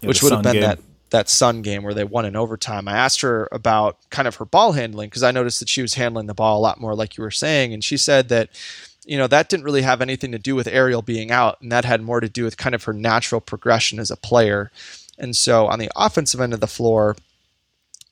yeah, which would have been game. that that Sun game where they won in overtime. I asked her about kind of her ball handling because I noticed that she was handling the ball a lot more, like you were saying, and she said that you know that didn't really have anything to do with Aerial being out, and that had more to do with kind of her natural progression as a player. And so on the offensive end of the floor,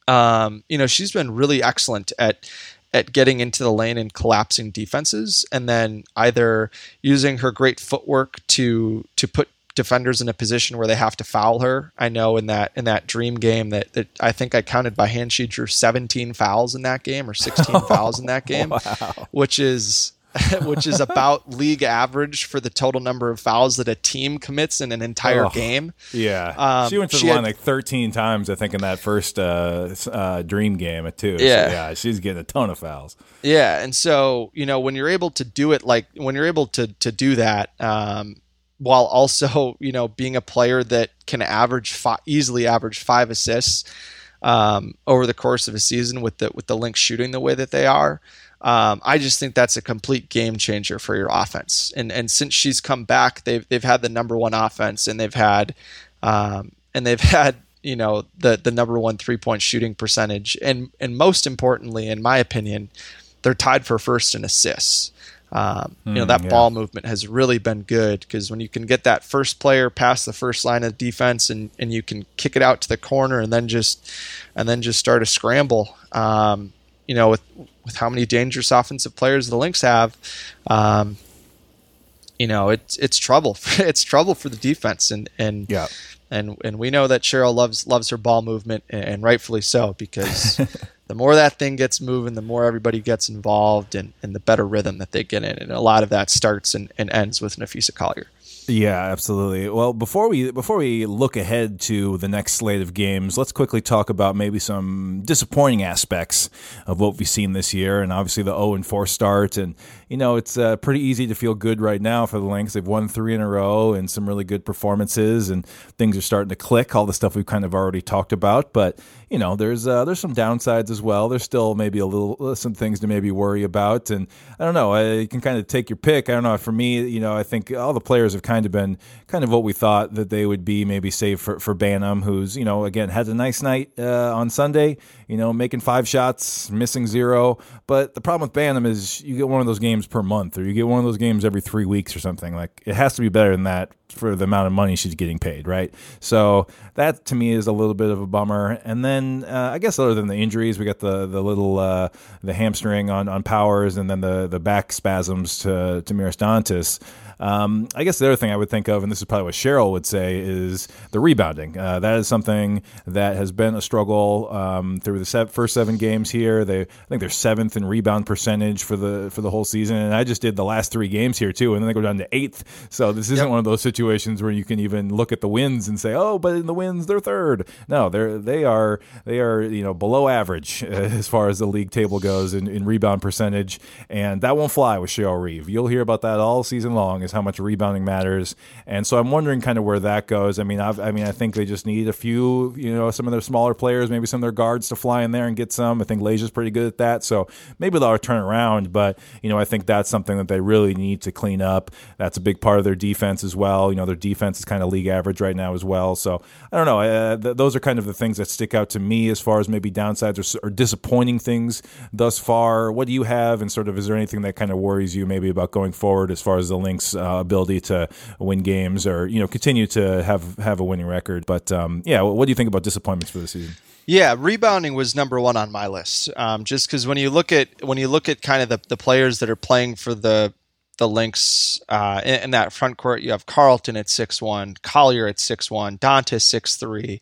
um, you know, she's been really excellent at at getting into the lane and collapsing defenses, and then either using her great footwork to to put defenders in a position where they have to foul her. I know in that in that dream game that, that I think I counted by hand she drew 17 fouls in that game or 16 fouls in that game, wow. which is which is about league average for the total number of fouls that a team commits in an entire oh, game.
Yeah, um, she went to the line had, like 13 times, I think, in that first uh, uh, Dream game too. Yeah, so, yeah, she's getting a ton of fouls.
Yeah, and so you know when you're able to do it, like when you're able to to do that, um, while also you know being a player that can average five, easily average five assists um, over the course of a season with the with the Lynx shooting the way that they are. Um, I just think that's a complete game changer for your offense. And and since she's come back, they've they've had the number one offense, and they've had um, and they've had you know the the number one three point shooting percentage, and and most importantly, in my opinion, they're tied for first in assists. Um, mm, you know that hmm, yeah. ball movement has really been good because when you can get that first player past the first line of defense and, and you can kick it out to the corner and then just and then just start a scramble. Um, you know with with how many dangerous offensive players the Lynx have, um, you know, it's it's trouble. it's trouble for the defense, and and
yeah.
and and we know that Cheryl loves loves her ball movement, and rightfully so, because the more that thing gets moving, the more everybody gets involved, and, and the better rhythm that they get in, and a lot of that starts and, and ends with Napheesa Collier.
Yeah, absolutely. Well, before we before we look ahead to the next slate of games, let's quickly talk about maybe some disappointing aspects of what we've seen this year, and obviously the 0 and 4 start. And you know, it's uh, pretty easy to feel good right now for the Lynx. They've won three in a row and some really good performances, and things are starting to click. All the stuff we've kind of already talked about, but you know, there's uh, there's some downsides as well. There's still maybe a little uh, some things to maybe worry about, and I don't know. I, you can kind of take your pick. I don't know. For me, you know, I think all the players have kind of been kind of what we thought that they would be. Maybe save for for Banham, who's you know again had a nice night uh, on Sunday. You know, making five shots, missing zero. But the problem with Banham is you get one of those games per month, or you get one of those games every three weeks or something. Like it has to be better than that for the amount of money she's getting paid, right? So that to me is a little bit of a bummer. And then uh, I guess other than the injuries, we got the the little uh, the hamstring on on Powers, and then the the back spasms to to Miras Dantas. Um, I guess the other thing I would think of, and this is probably what Cheryl would say, is the rebounding. Uh, that is something that has been a struggle um, through the se- first seven games here. They, I think they're seventh in rebound percentage for the for the whole season, and I just did the last three games here too, and then they go down to eighth. So this isn't yep. one of those situations where you can even look at the wins and say, oh, but in the wins they're third. No, they're they are they are you know below average as far as the league table goes in, in rebound percentage, and that won't fly with Cheryl Reeve. You'll hear about that all season long. Is how much rebounding matters. And so I'm wondering kind of where that goes. I mean, I've, i mean, I think they just need a few, you know, some of their smaller players, maybe some of their guards to fly in there and get some. I think Layshia's pretty good at that. So maybe they'll turn around. But, you know, I think that's something that they really need to clean up. That's a big part of their defense as well. You know, their defense is kind of league average right now as well. So I don't know. Uh, th- those are kind of the things that stick out to me as far as maybe downsides or, or disappointing things thus far. What do you have? And sort of, is there anything that kind of worries you maybe about going forward as far as the Lynx uh, ability to win games or you know continue to have have a winning record. But um, yeah, what do you think about disappointments for the season?
Yeah, rebounding was number one on my list. Um, just because when you look at when you look at kind of the, the players that are playing for the the Lynx uh, in, in, that front court. You have Carleton at six one, Collier at six one, Dantas six three,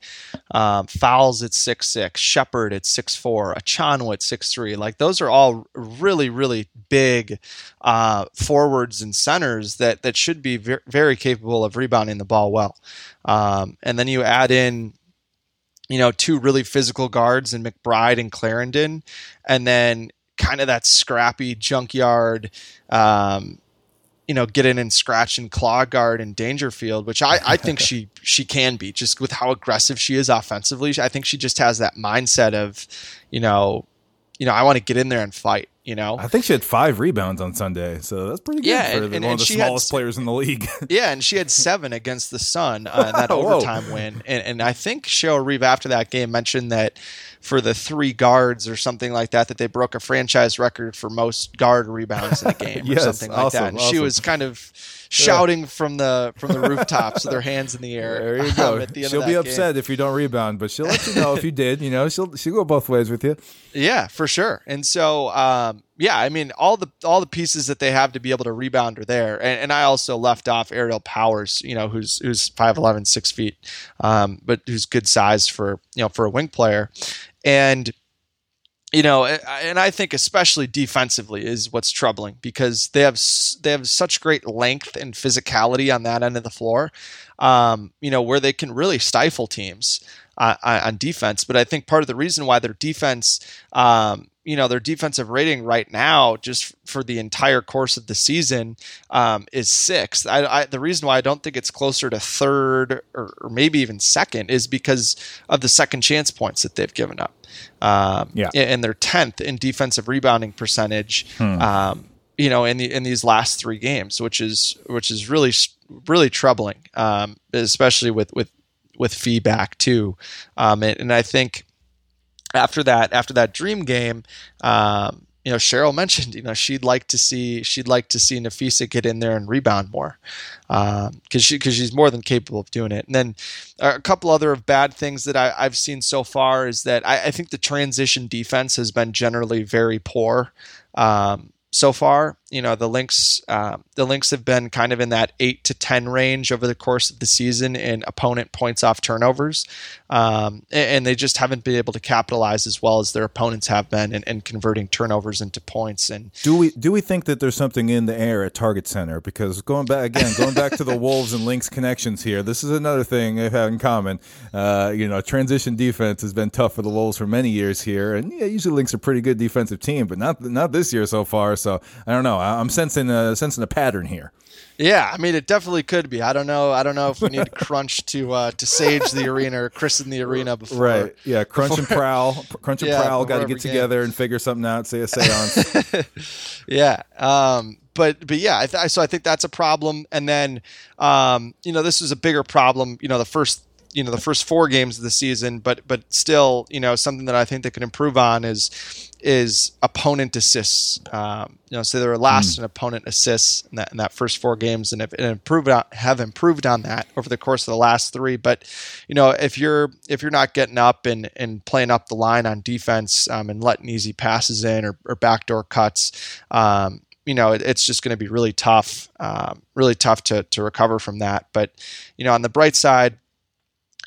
um, Fowles at six six, Shepard at six four, Achonwa at six three. Like those are all really really big uh, forwards and centers that that should be very, very capable of rebounding the ball well. Um, and then you add in you know, two really physical guards in McBride and Clarendon, and then kind of that scrappy junkyard, um, you know, get in and scratch and claw guard in Dangerfield, which I, I think she she can be just with how aggressive she is offensively. I think she just has that mindset of, you know, you know, I want to get in there and fight. You know,
I think she had five rebounds on Sunday, so that's pretty good
Yeah,
for
and- and-
one
and
of the
she had
smallest players in the league.
Yeah, and she had seven against the Sun uh, in that overtime win. And, and I think Cheryl Reeve after that game mentioned that for the three guards or something like that, that they broke a franchise record for most guard rebounds in a game or
Yes,
something like
awesome,
that. And she was kind of shouting from the from the rooftops with her hands in the air.
there you go.
um, the
she'll be
that game.
upset if you don't rebound, but she'll let you know if you did. You know, she'll she'll go both ways with you.
Yeah, for sure. And so, um, yeah, I mean, all the all the pieces that they have to be able to rebound are there. And, and I also left off Aerial Powers, you know, who's who's 5'11", 6 feet, um, but who's good size for you know for a wing player, and you know, and I think especially defensively is what's troubling because they have they have such great length and physicality on that end of the floor, um, you know, where they can really stifle teams uh, on defense. But I think part of the reason why their defense, um, you know, their defensive rating right now, just for the entire course of the season, um, is sixth. I, I, the reason why I don't think it's closer to third or, or maybe even second is because of the second chance points that they've given up. Um,
Yeah.
and they're tenth in defensive rebounding percentage. Um, you know, in the in these last three games, which is which is really really troubling, um, especially with with with feedback too. Um, and, and I think after that after that dream game, um, you know, Cheryl mentioned, you know, she'd like to see she'd like to see Napheesa get in there and rebound more, because she because she's more than capable of doing it. And then a couple other of bad things that I, I've seen so far is that I, I think the transition defense has been generally very poor. Um, so far, you know the Lynx um, the Lynx have been kind of in that eight to ten range over the course of the season in opponent points off turnovers, um, and, and they just haven't been able to capitalize as well as their opponents have been in, in converting turnovers into points. And
Do we do we think that there's something in the air at Target Center? Because going back again, going back to the Wolves and Lynx connections here, this is another thing they've had in common. Uh, you know, transition defense has been tough for the Wolves for many years here, and yeah, usually Lynx are pretty good defensive team, but not not this year so far. So I don't know. I'm sensing a sensing a pattern here.
yeah, I mean it definitely could be. I don't know. I don't know if we need crunch to uh, to sage the arena or christen the arena before.
Right. Yeah. Crunch and prowl. Crunch and
Yeah,
prowl. Got to get
every game.
together and figure something out. Say a seance.
Yeah. Um, but but yeah, I th- so I think that's a problem. And then um, you know this is a bigger problem. You know the first you know the first four games of the season, but but still you know something that I think they can improve on is is opponent assists. Um, you know, so they were last in opponent assists in that in that first four games, and have and improved on, have improved on that over the course of the last three. But you know, if you're if you're not getting up and and playing up the line on defense um, and letting easy passes in or, or backdoor cuts, um, you know, it, it's just going to be really tough, um, really tough to to recover from that. But you know, on the bright side,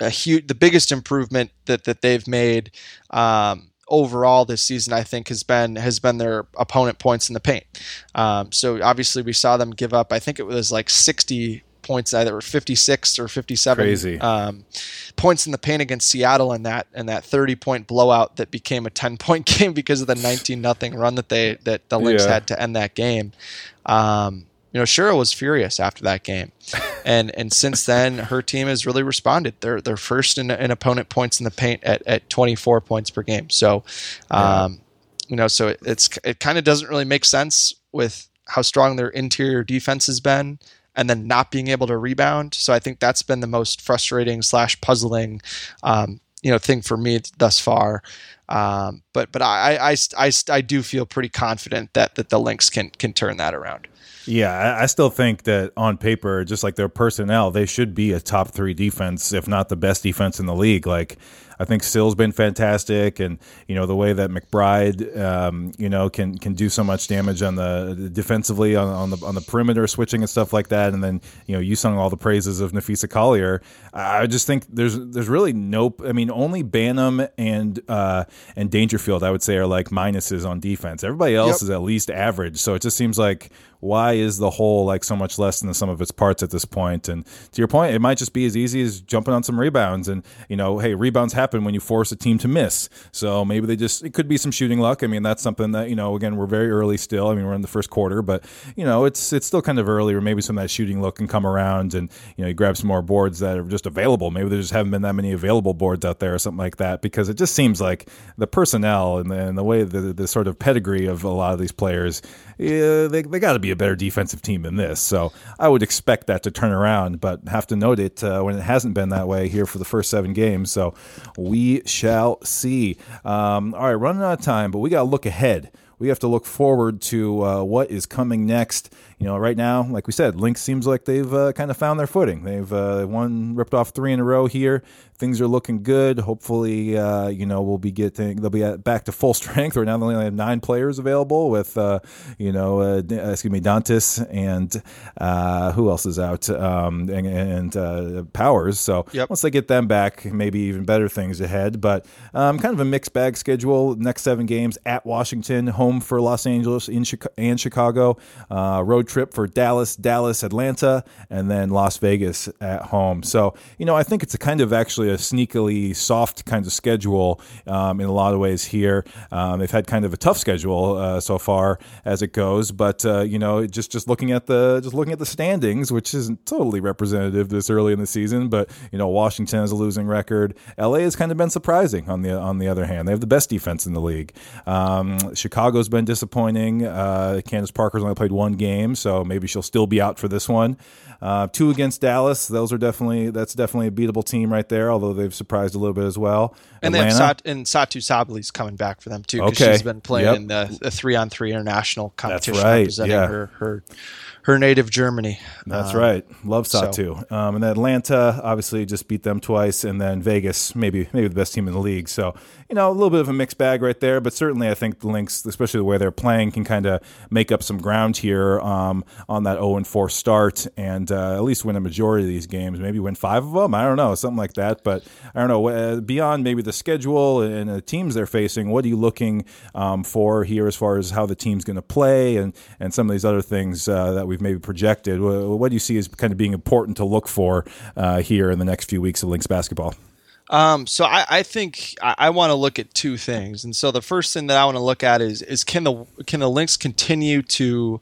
a huge, the biggest improvement that that they've made um, overall this season, I think, has been has been their opponent points in the paint. Um, so obviously, we saw them give up. I think it was like sixty points, either 56 or 57
Crazy.
Um, points in the paint against Seattle in that and that 30 point blowout that became a 10 point game because of the 19 nothing run that they that the Lynx
Yeah.
had to end that game. Um, you know, Shira was furious after that game, and and since then her team has really responded. They're they're first in, in opponent points in the paint at, at 24 points per game. So, um, you know, so it, it's it kind of doesn't really make sense with how strong their interior defense has been, and then not being able to rebound. So I think that's been the most frustrating slash puzzling, um, you know, thing for me thus far. Um, but but I, I, I, I do feel pretty confident that that the Lynx can can turn that around.
Yeah, I, I still think that on paper, just like their personnel, they should be a top three defense, if not the best defense in the league. Like, I think Syl's been fantastic, and you know the way that McBride, um, you know, can can do so much damage on the defensively on, on the on the perimeter switching and stuff like that. And then you know you sung all the praises of Napheesa Collier. I just think there's there's really no. I mean, only Banham and uh, and Dangerfield, I would say, are like minuses on defense. Everybody else
Yep.
is at least average. So it just seems like why is the whole like so much less than the sum of its parts at this point? And to your point, it might just be as easy as jumping on some rebounds. And you know, hey, rebounds have happen when you force a team to miss. So maybe they just it could be some shooting luck. I mean, that's something that you know. Again, we're very early still. I mean, we're in the first quarter, but you know, it's it's still kind of early, or maybe some of that shooting luck can come around, and you know, you grab some more boards that are just available. Maybe there just haven't been that many available boards out there, or something like that. Because it just seems like the personnel and the, and the way the the sort of pedigree of a lot of these players, yeah, they they got to be a better defensive team than this. So I would expect that to turn around, but have to note it uh, when it hasn't been that way here for the first seven games. So we shall see. Um, all right, running out of time, but we got to look ahead. We have to look forward to uh, what is coming next. You know, right now, like we said, Lynx seems like they've uh, kind of found their footing. They've uh, won, ripped off three in a row here things are looking good. Hopefully, uh, you know, we'll be getting they'll be at, back to full strength. Right now, they only have nine players available with, uh, you know, uh, excuse me, Dantas and uh, who else is out um, and, and uh, Powers. So yep. once they get them back, maybe even better things ahead. But um, kind of a mixed bag schedule. Next seven games at Washington, home for Los Angeles in Chicago, and Chicago, uh, road trip for Dallas, Dallas, Atlanta, and then Las Vegas at home. So you know, I think it's a kind of actually a sneakily soft kind of schedule um, in a lot of ways here. Um, they've had kind of a tough schedule uh, so far as it goes, but uh, you know, just just looking at the just looking at the standings, which isn't totally representative this early in the season, but you know, Washington has a losing record. LA has kind of been surprising on the on the other hand. They have the best defense in the league. Um, Chicago's been disappointing. Uh, Candace Parker's only played one game, so maybe she'll still be out for this one. Uh, two against Dallas. Those are definitely that's definitely a beatable team right there. Although they've surprised a little bit as well.
And Atlanta. they have Sat- and Satou Sabaly's coming back for them too. Okay, she's been playing yep. in the, the three on three international competition,
that's right.
representing
yeah.
her her her native Germany.
That's um, right. Love Satu. So. Um, and then Atlanta obviously just beat them twice, and then Vegas maybe maybe the best team in the league. So you know a little bit of a mixed bag right there, but certainly I think the Lynx, especially the way they're playing, can kind of make up some ground here um, on that 0 and 4 start, and uh, at least win a majority of these games. Maybe win five of them. I don't know, something like that. But I don't know. Uh, beyond maybe the schedule and the teams they're facing, what are you looking um, for here as far as how the team's going to play and and some of these other things uh, that we've maybe projected? What, what, do you see as kind of being important to look for uh, here in the next few weeks of Lynx basketball?
Um, so I, I think I, I want to look at two things, and so the first thing that I want to look at is is can the can the Lynx continue to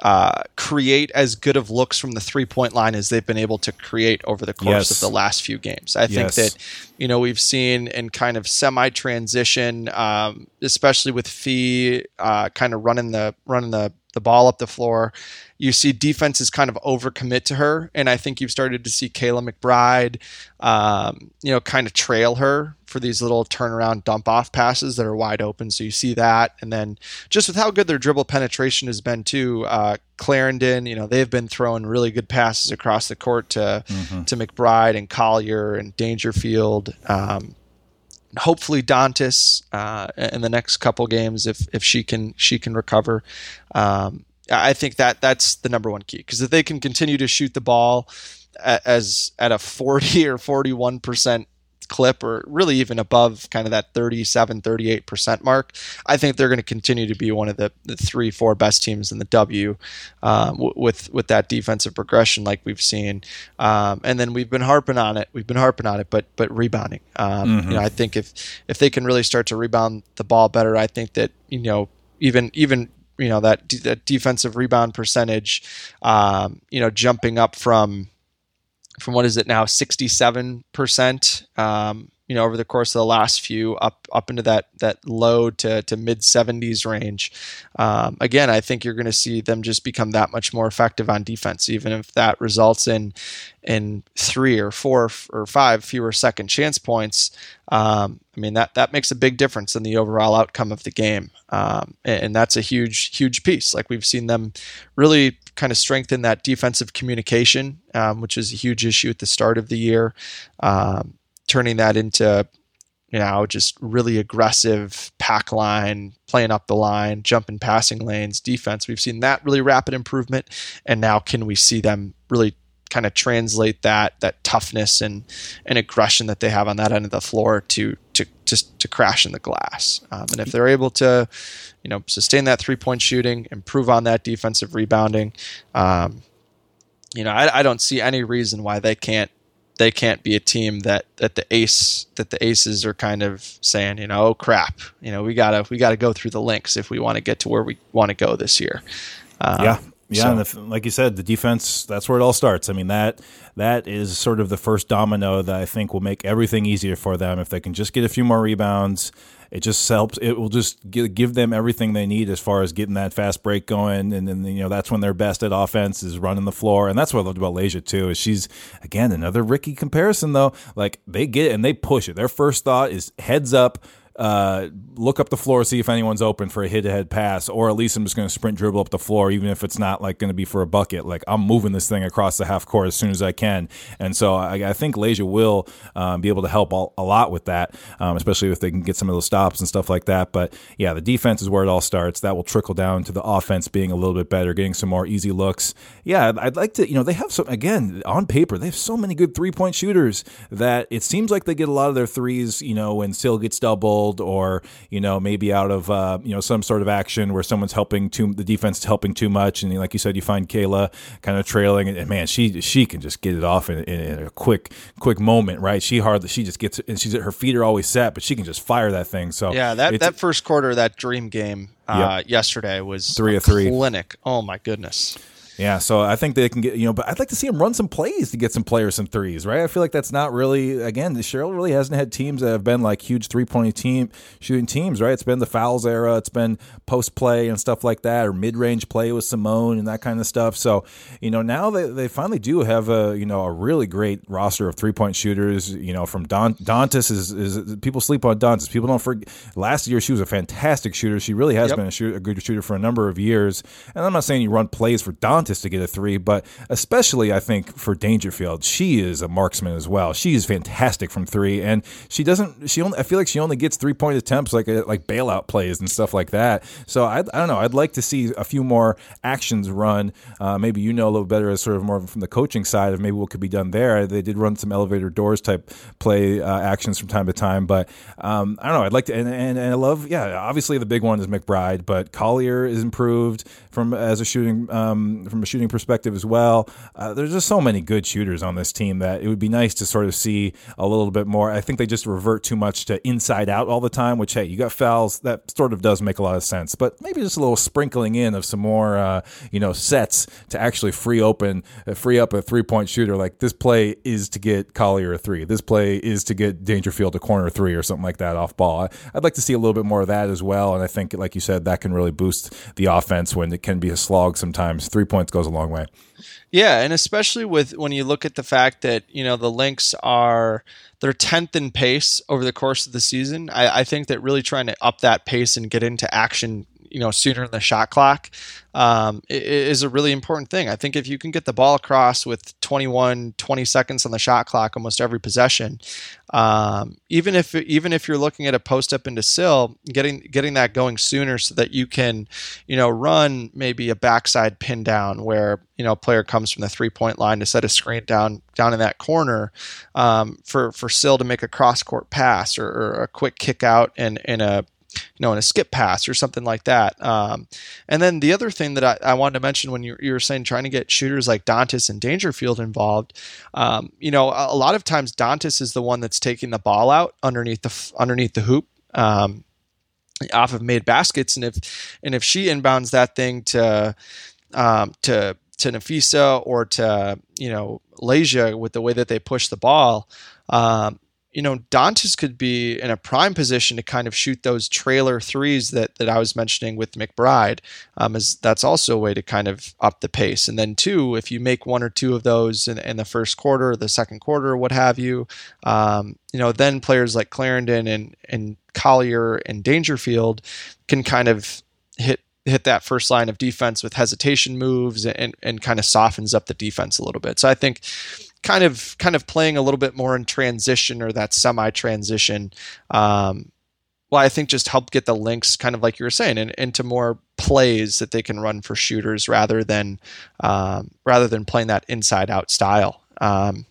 uh, create as good of looks from the three point line as they've been able to create over the course yes. of the last few games. I yes. think that you know we've seen in kind of semi transition, um, especially with Fee uh, kind of running the running the the ball up the floor. You see defenses kind of overcommit to her, and I think you've started to see Kayla McBride, um, you know, kind of trail her for these little turnaround dump off passes that are wide open. So you see that, and then just with how good their dribble penetration has been too, uh, Clarendon, you know, they've been throwing really good passes across the court to mm-hmm. to McBride and Collier and Dangerfield. Um, hopefully Dantas uh, in the next couple games if if she can she can recover. Um, I think that that's the number one key because if they can continue to shoot the ball as at a 40 or 41 percent clip or really even above kind of that 37 38% mark i think they're going to continue to be one of the, the three four best teams in the w um, w- with with that defensive progression like we've seen um, and then we've been harping on it we've been harping on it but but rebounding um, mm-hmm. you know i think if if they can really start to rebound the ball better i think that you know even even you know that, that defensive rebound percentage um, you know jumping up from from what is it now 67% um, you know over the course of the last few up up into that that low to, to mid 70s range. Um, again i think you're going to see them just become that much more effective on defense even if that results in in three or four or five fewer second chance points. Um, i mean that that makes a big difference in the overall outcome of the game. Um, and, and that's a huge huge piece. Like we've seen them really kind of strengthen that defensive communication, um, which is a huge issue at the start of the year. Um, turning that into you know just really aggressive pack line playing up the line jumping passing lanes defense. We've seen that really rapid improvement. And now can we see them really kind of translate that that toughness and and aggression that they have on that end of the floor to to just to crash in the glass? Um, and if they're able to you know sustain that three point shooting improve on that defensive rebounding um, you know I, I don't see any reason why they can't they can't be a team that that the ace that the aces are kind of saying, you know, oh crap, you know, we gotta we gotta go through the Lynx if we want to get to where we want to go this year.
Uh, yeah, yeah, so. and if, like you said, the defense—that's where it all starts. I mean that that is sort of the first domino that I think will make everything easier for them if they can just get a few more rebounds. It just helps. It will just give them everything they need as far as getting that fast break going, and then you know that's when they're best at offense is running the floor, and that's what I loved about Layshia too. Is she's again another Ricky comparison though. Like they get it and they push it. Their first thought is heads up uh, look up the floor, see if anyone's open for a hit ahead pass, or at least I'm just going to sprint dribble up the floor, even if it's not like going to be for a bucket. Like I'm moving this thing across the half court as soon as I can. And so I, I think Layshia will um, be able to help a, a lot with that, um, especially if they can get some of those stops and stuff like that. But yeah, the defense is where it all starts. That will trickle down to the offense being a little bit better, getting some more easy looks. Yeah, I'd like to, you know, they have some, again, on paper, they have so many good three point shooters that it seems like they get a lot of their threes, you know, when Syl gets doubled or, you know, maybe out of uh, you know some sort of action where someone's helping too the defense is helping too much, and like you said, you find Kayla kind of trailing, and, man, she she can just get it off in, in, in, a quick quick moment, right? She hardly she just gets and she's her feet are always set, but she can just fire that thing. So
yeah, that that first quarter, that dream game uh, yep. yesterday was
three of three
clinic. Oh my goodness.
Yeah, so I think they can get you know, but I'd like to see him run some plays to get some players some threes, right? I feel like that's not really again, Cheryl really hasn't had teams that have been like huge three point team shooting teams, right? It's been the Fowles era, it's been post play and stuff like that, or mid range play with Seimone and that kind of stuff. So you know now they, they finally do have a you know a really great roster of three point shooters. You know from Don Dantas is, is people sleep on Dantas. People don't forget. Last year she was a fantastic shooter. She really has yep. been a, shoot, a good shooter for a number of years. And I'm not saying you run plays for Dantas to get a three, but especially I think for Dangerfield, she is a marksman as well. She is fantastic from three, and she doesn't. She only. I feel like she only gets three point attempts like a, like bailout plays and stuff like that. So I, I don't know. I'd like to see a few more actions run. Uh, maybe you know a little better as sort of more from the coaching side of maybe what could be done there. They did run some elevator doors type play uh, actions from time to time, but um, I don't know. I'd like to, and, and, and I love. Yeah, obviously the big one is McBride, but Collier is improved from as a shooting um, from a shooting perspective as well. Uh, there's just so many good shooters on this team that it would be nice to sort of see a little bit more. I think they just revert too much to inside out all the time. Which hey, you got Fowles that sort of does make a lot of sense, but maybe just a little sprinkling in of some more uh, you know sets to actually free open uh, free up a three point shooter. Like this play is to get Collier a three. This play is to get Dangerfield a corner three or something like that off ball. I'd like to see a little bit more of that as well. And I think, like you said, that can really boost the offense when it can be a slog sometimes. Three points goes a long way.
Yeah, and especially with when you look at the fact that you know the Lynx are they're tenth in pace over the course of the season. I, I think that really trying to up that pace and get into action you know sooner in the shot clock um, is a really important thing. I think if you can get the ball across with 21, 20 seconds on the shot clock almost every possession, um, even if even if you're looking at a post up into Syl, getting getting that going sooner so that you can, you know, run maybe a backside pin down where you know a player comes from the three point line to set a screen down down in that corner um, for for Syl to make a cross court pass or, or a quick kick out and in a you know, in a skip pass or something like that. Um, and then the other thing that I, I wanted to mention when you, you, were saying trying to get shooters like Dantas and Dangerfield involved, um, you know, a, a, lot of times Dantas is the one that's taking the ball out underneath the underneath the hoop. Um, off of made baskets, and if and if she inbounds that thing to um, to to Napheesa or to you know Layshia with the way that they push the ball, um, you know, Dantas could be in a prime position to kind of shoot those trailer threes that that I was mentioning with McBride. Um, is that's also a way to kind of up the pace. And then two, if you make one or two of those in, in the first quarter, the second quarter, what have you, um, you know, then players like Clarendon and and Collier and Dangerfield can kind of hit hit that first line of defense with hesitation moves and, and kind of softens up the defense a little bit. So I think kind of kind of playing a little bit more in transition or that semi transition. Um, well, I think just help get the Lynx, kind of like you were saying in, into more plays that they can run for shooters rather than um, rather than playing that inside out style. Um,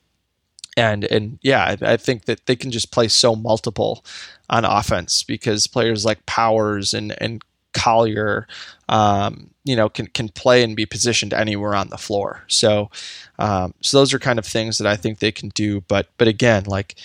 and and yeah, I, I, think that they can just play so multiple on offense because players like Powers and and Collier, um, you know, can can play and be positioned anywhere on the floor. So, um, so those are kind of things that I think they can do. But but again, like.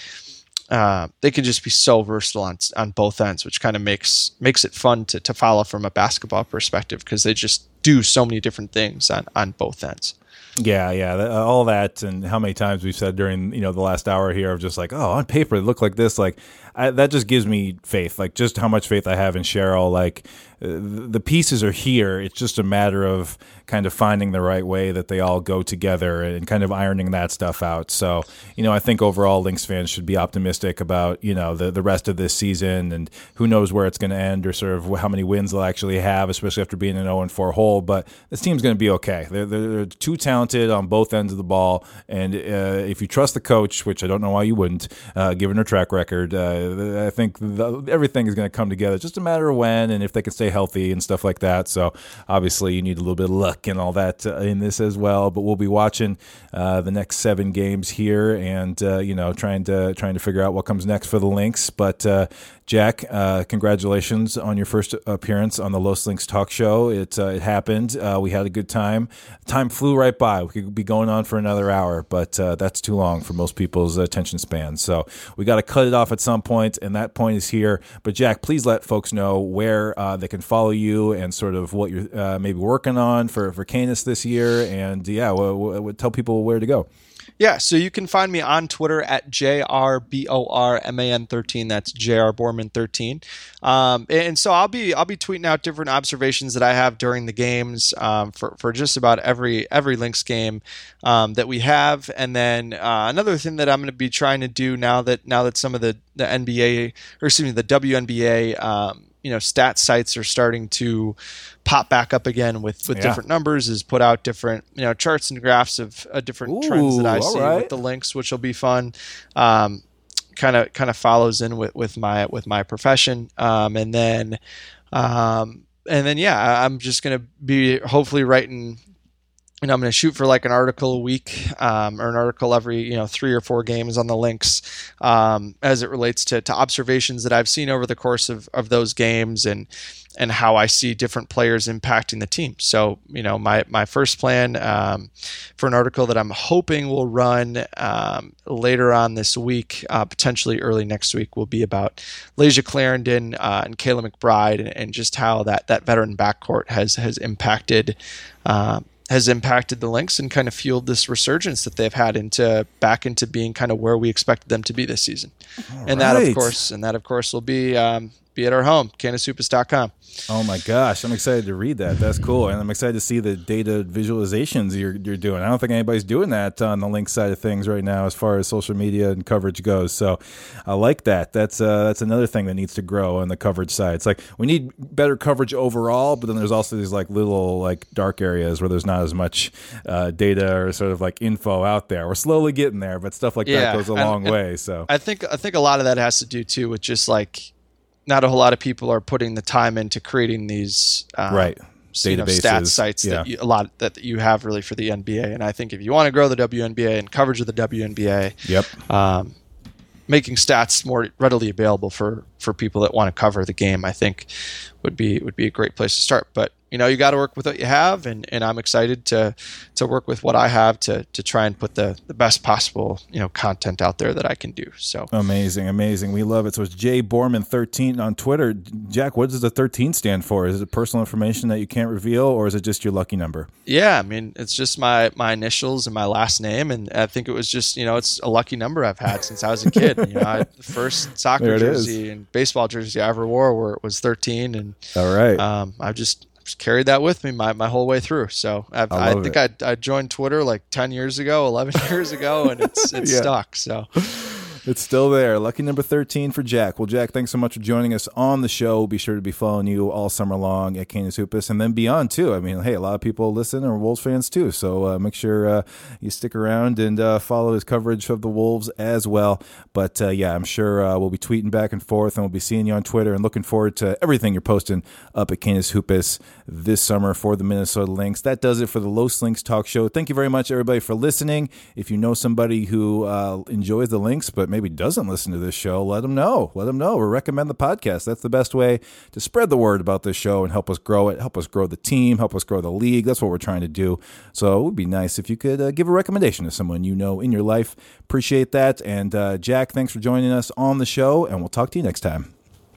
Uh, they can just be so versatile on on both ends, which kind of makes makes it fun to, to follow from a basketball perspective because they just do so many different things on, on both ends.
Yeah, yeah, uh, all that, and how many times we've said during you know the last hour here of just like, oh, on paper it looked like this, like I, that just gives me faith, like just how much faith I have in Cheryl. Like uh, the pieces are here; it's just a matter of kind of finding the right way that they all go together and kind of ironing that stuff out. So, you know, I think overall Lynx fans should be optimistic about, you know, the, the rest of this season and who knows where it's going to end or sort of how many wins they'll actually have, especially after being an 0 4 hole. But this team's going to be okay. They're, they're, too talented on both ends of the ball. And uh, if you trust the coach, which I don't know why you wouldn't, uh, given her track record, uh, I think the, everything is going to come together. Just a matter of when and if they can stay healthy and stuff like that. So obviously, you need a little bit of luck and all that uh, in this as well. But we'll be watching uh, the next seven games here, and uh, you know, trying to trying to figure out what comes next for the Lynx. But uh, Jack, uh, congratulations on your first appearance on the Los Lynx Talk Show. It uh, it happened. we had a good time. Time flew right by. We could be going on for another hour, but that's too long for most people's attention span. So we got to cut it off at some point, and that point is here. But Jack, please let folks know where they can follow you and sort of what you're maybe working on for for Canis this year, and yeah, tell people where to go.
Yeah, so you can find me on Twitter at jrborman13. That's jrborman13. Um, and so I'll be I'll be tweeting out different observations that I have during the games um, for for just about every every Lynx game um, that we have. And then uh, another thing that I'm going to be trying to do now that now that some of the the NBA or excuse me the WNBA um, you know stat sites are starting to pop back up again with with yeah. different numbers is put out different you know charts and graphs of uh, different Ooh, trends that I see right. with the Lynx which will be fun um, kind of kind of follows in with, with my with my profession um, and then um, and then yeah I'm just gonna be hopefully writing and I'm going to shoot for like an article a week um, or an article every you know three or four games on the Lynx um, as it relates to, to observations that I've seen over the course of, of those games and and how I see different players impacting the team. So you know my my first plan um, for an article that I'm hoping will run um, later on this week, uh, potentially early next week, will be about Layshia Clarendon uh, and Kayla McBride and, and, just how that that veteran backcourt has has impacted. Uh, has impacted the Lynx and kind of fueled this resurgence that they've had into back into being kind of where we expected them to be this season. All and right. that of course and that of course will be um, be at our home, canishoopus.com.
Oh my gosh, I'm excited to read that. That's cool, and I'm excited to see the data visualizations you're you're doing. I don't think anybody's doing that on the Lynx side of things right now, as far as social media and coverage goes. So, I like that. That's uh, that's another thing that needs to grow on the coverage side. It's like we need better coverage overall, but then there's also these like little like dark areas where there's not as much uh, data or sort of like info out there. We're slowly getting there, but stuff like yeah, that goes a long and, way. So
I think I think a lot of that has to do too with just like not a whole lot of people are putting the time into creating these um,
right
databases, you know, stat sites yeah. that you, a lot that you have really for the NBA. And I think if you want to grow the WNBA and coverage of the WNBA,
yep. Um,
making stats more readily available for for people that want to cover the game, I think would be would be a great place to start. But you know you got to work with what you have and, and i'm excited to to work with what i have to to try and put the, the best possible you know content out there that i can do so.
Amazing amazing. We love it. So it's jay borman 13 on twitter. Jack what does the 13 stand for? Is it personal information that you can't reveal or is it just your lucky number?
Yeah i mean it's just my my initials and my last name and i think it was just you know it's a lucky number i've had since i was a kid. You know I, the first soccer jersey is. and baseball jersey i ever wore were, was 13 and
all right.
um, i've just carried that with me my, my whole way through. So I, I, I think I, I joined Twitter like 10 years ago, 11 years ago, and it's, it's yeah. stuck. So
it's still there. Lucky number 13 for Jack. Well, Jack, thanks so much for joining us on the show. Be sure to be following you all summer long at Canis Hoopus and then beyond, too. I mean, hey, a lot of people listen are Wolves fans, too. So uh, make sure uh, you stick around and uh, follow his coverage of the Wolves as well. But uh, yeah, I'm sure uh, we'll be tweeting back and forth and we'll be seeing you on Twitter and looking forward to everything you're posting up at Canis Hoopus this summer for the Minnesota Lynx. That does it for the Los Lynx Talk Show. Thank you very much, everybody, for listening. If you know somebody who uh, enjoys the Lynx, but maybe doesn't listen to this show, let them know. Let them know or recommend the podcast. That's the best way to spread the word about this show and help us grow it, help us grow the team, help us grow the league. That's what we're trying to do. So it would be nice if you could uh, give a recommendation to someone you know in your life. Appreciate that. And uh, Jack, thanks for joining us on the show, and we'll talk to you next time.